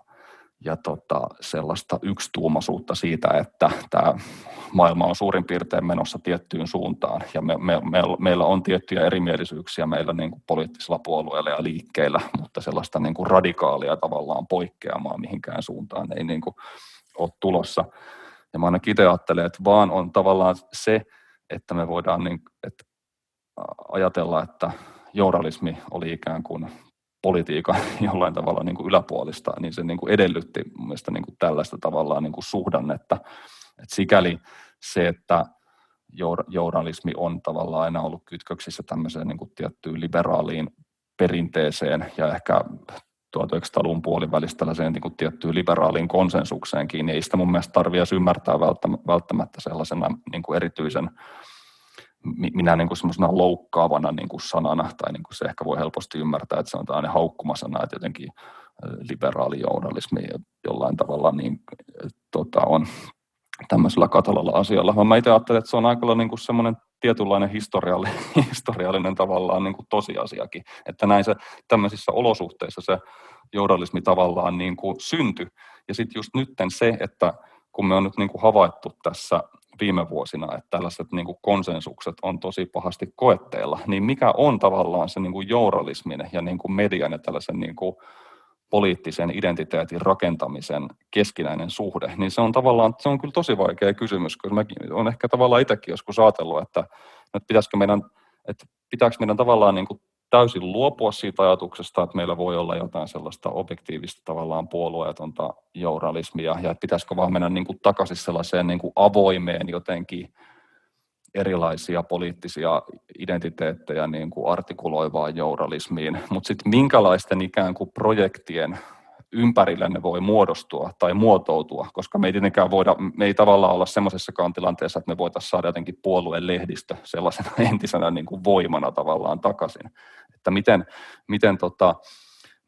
tota, sellaista yksituumaisuutta siitä, että tämä maailma on suurin piirtein menossa tiettyyn suuntaan ja me, me, me, meillä on tiettyjä erimielisyyksiä meillä niin kuin poliittisilla puolueilla ja liikkeillä, mutta sellaista niin kuin radikaalia tavallaan poikkeamaa mihinkään suuntaan ei niin kuin ole tulossa. Ja mä ainakin itse ajattelen, että vaan on tavallaan se, että me voidaan niin, että ajatella, että journalismi oli ikään kuin politiikan jollain tavalla niin kuin yläpuolista, niin se niin kuin edellytti mun mielestä niin kuin tällaista tavallaan niin kuin suhdannetta. Et sikäli se, että journalismi on tavallaan aina ollut kytköksissä tämmöiseen niin kuin tiettyyn liberaaliin perinteeseen ja ehkä 1900-luvun puolivälistä tällaiseen niin kuin tiettyyn liberaaliin konsensukseenkin, niin ei sitä mun mielestä tarvitse ymmärtää välttämättä sellaisena niin kuin erityisen minä niin kuin semmoisena loukkaavana niin kuin sanana, tai niin kuin se ehkä voi helposti ymmärtää, että se on tällainen haukkumasana, että jotenkin liberaali journalismi jollain tavalla niin, tota, on tämmöisellä katalalla asialla, mä itse ajattelen, että se on aika niin kuin semmoinen tietynlainen historiallinen, historiallinen tavallaan niin kuin tosiasiakin, että näin se tämmöisissä olosuhteissa se journalismi tavallaan niin kuin syntyi. Ja sitten just nytten se, että kun me on nyt niin kuin havaittu tässä viime vuosina, että tällaiset niin kuin konsensukset on tosi pahasti koetteilla, niin mikä on tavallaan se niin kuin journalismin ja niin kuin median ja tällaisen niin kuin poliittisen identiteetin rakentamisen keskinäinen suhde, niin se on tavallaan, se on kyllä tosi vaikea kysymys, koska mäkin olen ehkä tavallaan itsekin joskus ajatellut, että, että pitäisikö meidän, että pitääkö meidän tavallaan niin kuin täysin luopua siitä ajatuksesta, että meillä voi olla jotain sellaista objektiivista tavallaan puolueetonta journalismia ja että pitäisikö vaan mennä niin kuin takaisin sellaiseen niin kuin avoimeen jotenkin erilaisia poliittisia identiteettejä niin kuin artikuloivaan journalismiin, mutta sitten minkälaisten ikään kuin projektien ympärillä ne voi muodostua tai muotoutua, koska me ei tietenkään voida, me ei tavallaan olla semmoisessakaan tilanteessa, että me voitaisiin saada jotenkin puolueen lehdistö sellaisena entisenä niin kuin voimana tavallaan takaisin. Että miten, miten, tota,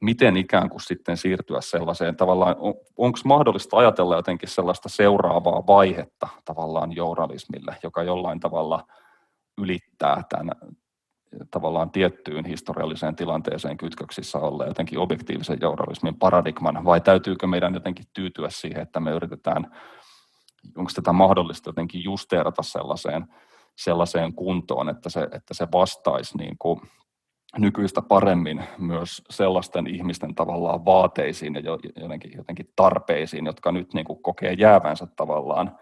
miten ikään kuin sitten siirtyä sellaiseen tavallaan, on, onko mahdollista ajatella jotenkin sellaista seuraavaa vaihetta tavallaan journalismille, joka jollain tavalla ylittää tämän tavallaan tiettyyn historialliseen tilanteeseen kytköksissä olla jotenkin objektiivisen journalismin paradigman, vai täytyykö meidän jotenkin tyytyä siihen, että me yritetään, onko tätä mahdollista jotenkin justeerata sellaiseen, sellaiseen kuntoon, että se, että se vastaisi niin kuin nykyistä paremmin myös sellaisten ihmisten tavallaan vaateisiin ja jotenkin, jotenkin tarpeisiin, jotka nyt niin kuin kokee jäävänsä tavallaan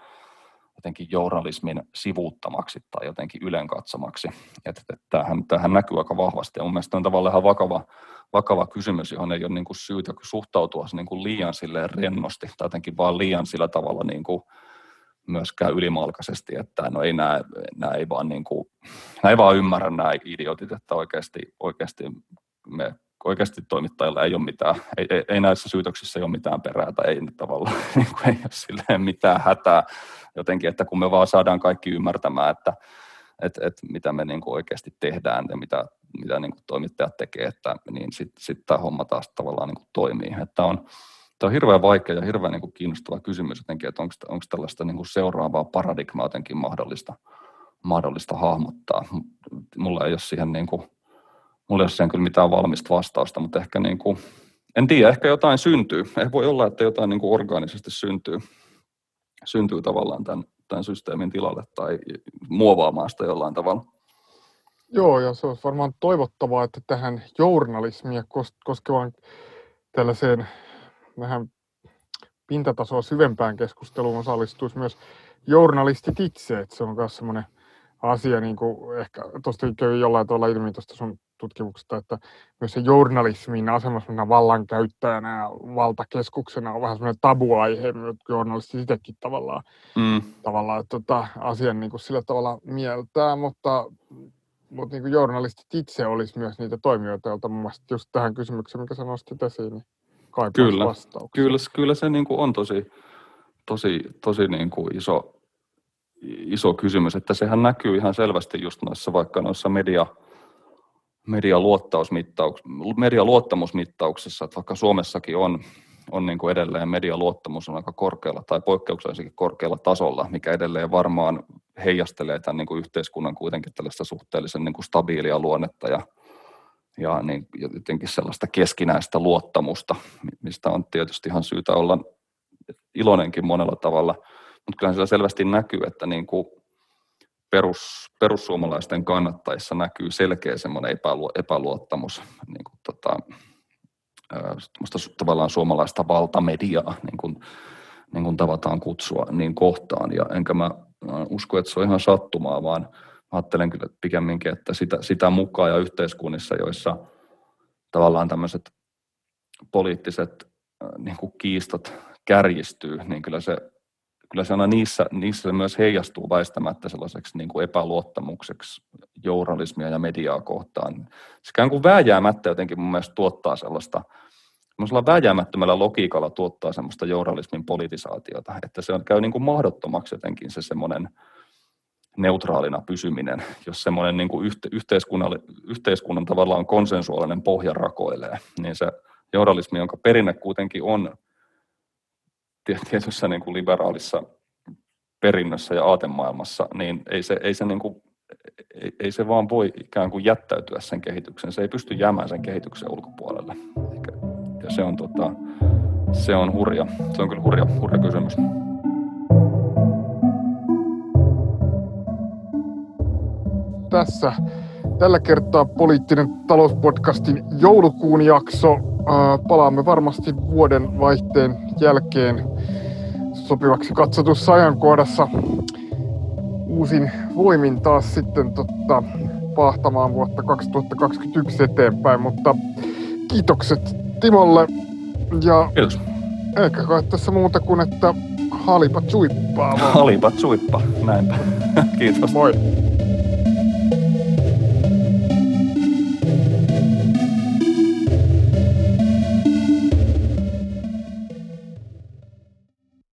jotenkin journalismin sivuuttamaksi tai jotenkin ylenkatsomaksi. Että, että tämähän, tämähän näkyy aika vahvasti ja mun mielestä on tavallaan ihan vakava, vakava kysymys, johon ei ole niin kuin syytä suhtautua niin kuin liian silleen rennosti tai jotenkin vaan liian sillä tavalla niin kuin myöskään ylimalkaisesti, että no ei nämä, nämä ei vaan, niin kuin, nämä ei vaan ymmärrä nämä idiotit, että oikeasti, oikeasti me oikeasti toimittajilla ei ole mitään, ei, ei, ei näissä syytöksissä ei ole mitään perää tai ei tavallaan niin kuin ei ole silleen mitään hätää jotenkin, että kun me vaan saadaan kaikki ymmärtämään, että, että, että mitä me niin kuin oikeasti tehdään ja mitä, mitä niin kuin toimittajat tekee, että, niin sitten sit tämä homma taas tavallaan niin kuin toimii. Että on, tämä on hirveän vaikea ja hirveän niin kuin kiinnostava kysymys jotenkin, että onko, onko tällaista niin kuin seuraavaa paradigmaa jotenkin mahdollista, mahdollista hahmottaa. Mulla ei ole siihen niin kuin, mulla ei ole siihen kyllä mitään valmista vastausta, mutta ehkä niin kuin, en tiedä, ehkä jotain syntyy. Ei voi olla, että jotain niin kuin orgaanisesti syntyy, syntyy tavallaan tämän, tämän systeemin tilalle tai muovaamaan sitä jollain tavalla. Joo, ja se olisi varmaan toivottavaa, että tähän journalismia koskevaan tällaiseen vähän pintatasoa syvempään keskusteluun osallistuisi myös journalistit itse, että se on myös semmoinen asia, niin kuin ehkä tuosta käy jollain tavalla ilmi tuosta sun tutkimuksesta, että myös se journalismin asema vallankäyttäjänä ja valtakeskuksena on vähän semmoinen tabuaihe, journalistit itsekin tavallaan, mm. tavallaan tota, asian niin kuin sillä tavalla mieltää, mutta, mutta niin kuin journalistit itse olisi myös niitä toimijoita, joilta mun mielestä just tähän kysymykseen, mikä sä nostit esiin, niin kyllä, kyllä, kyllä se niin kuin on tosi, tosi, tosi niin kuin iso, iso kysymys, että sehän näkyy ihan selvästi just noissa vaikka noissa media, medialuottamusmittauksessa, että vaikka Suomessakin on, on niin kuin edelleen medialuottamus on aika korkealla tai poikkeuksellisestikin korkealla tasolla, mikä edelleen varmaan heijastelee tämän niin kuin yhteiskunnan kuitenkin tällaista suhteellisen niin kuin stabiilia luonnetta ja ja niin jotenkin sellaista keskinäistä luottamusta, mistä on tietysti ihan syytä olla iloinenkin monella tavalla, mutta kyllähän siellä selvästi näkyy, että niin kuin perus, perussuomalaisten kannattajissa näkyy selkeä semmoinen epäluottamus niin kuin tota, tavallaan suomalaista valtamediaa, niin kuin, niin kuin tavataan kutsua, niin kohtaan. Ja enkä mä usko, että se on ihan sattumaa, vaan ajattelen kyllä pikemminkin, että sitä, sitä mukaan ja yhteiskunnissa, joissa tavallaan tämmöiset poliittiset niin kuin kiistat kärjistyy, niin kyllä se, kyllä se aina niissä, niissä se myös heijastuu väistämättä sellaiseksi niin kuin epäluottamukseksi journalismia ja mediaa kohtaan. Se kuin vääjäämättä jotenkin mun mielestä tuottaa sellaista, semmoisella vääjäämättömällä logiikalla tuottaa semmoista journalismin politisaatiota, että se on, käy niin kuin mahdottomaksi jotenkin se semmoinen neutraalina pysyminen, jos semmoinen niin kuin yhteiskunnan, yhteiskunnan tavallaan konsensuaalinen pohja rakoilee, niin se journalismi, jonka perinne kuitenkin on tietyssä niin kuin liberaalissa perinnössä ja aatemaailmassa, niin ei se, ei se, niin kuin, ei, ei se vaan voi ikään kuin jättäytyä sen kehityksen. Se ei pysty jäämään sen kehityksen ulkopuolelle. Ja se on, tota, se on hurja. Se on kyllä hurja, hurja kysymys. Tässä tällä kertaa poliittinen talouspodcastin joulukuun jakso. Palaamme varmasti vuoden vaihteen jälkeen sopivaksi katsotussa ajankohdassa uusin voimin taas sitten totta, pahtamaan vuotta 2021 eteenpäin, mutta kiitokset Timolle ja Kiitos. eikä kai tässä muuta kuin, että halipat suippaa. Halipat suippa, näinpä. Kiitos. Moi.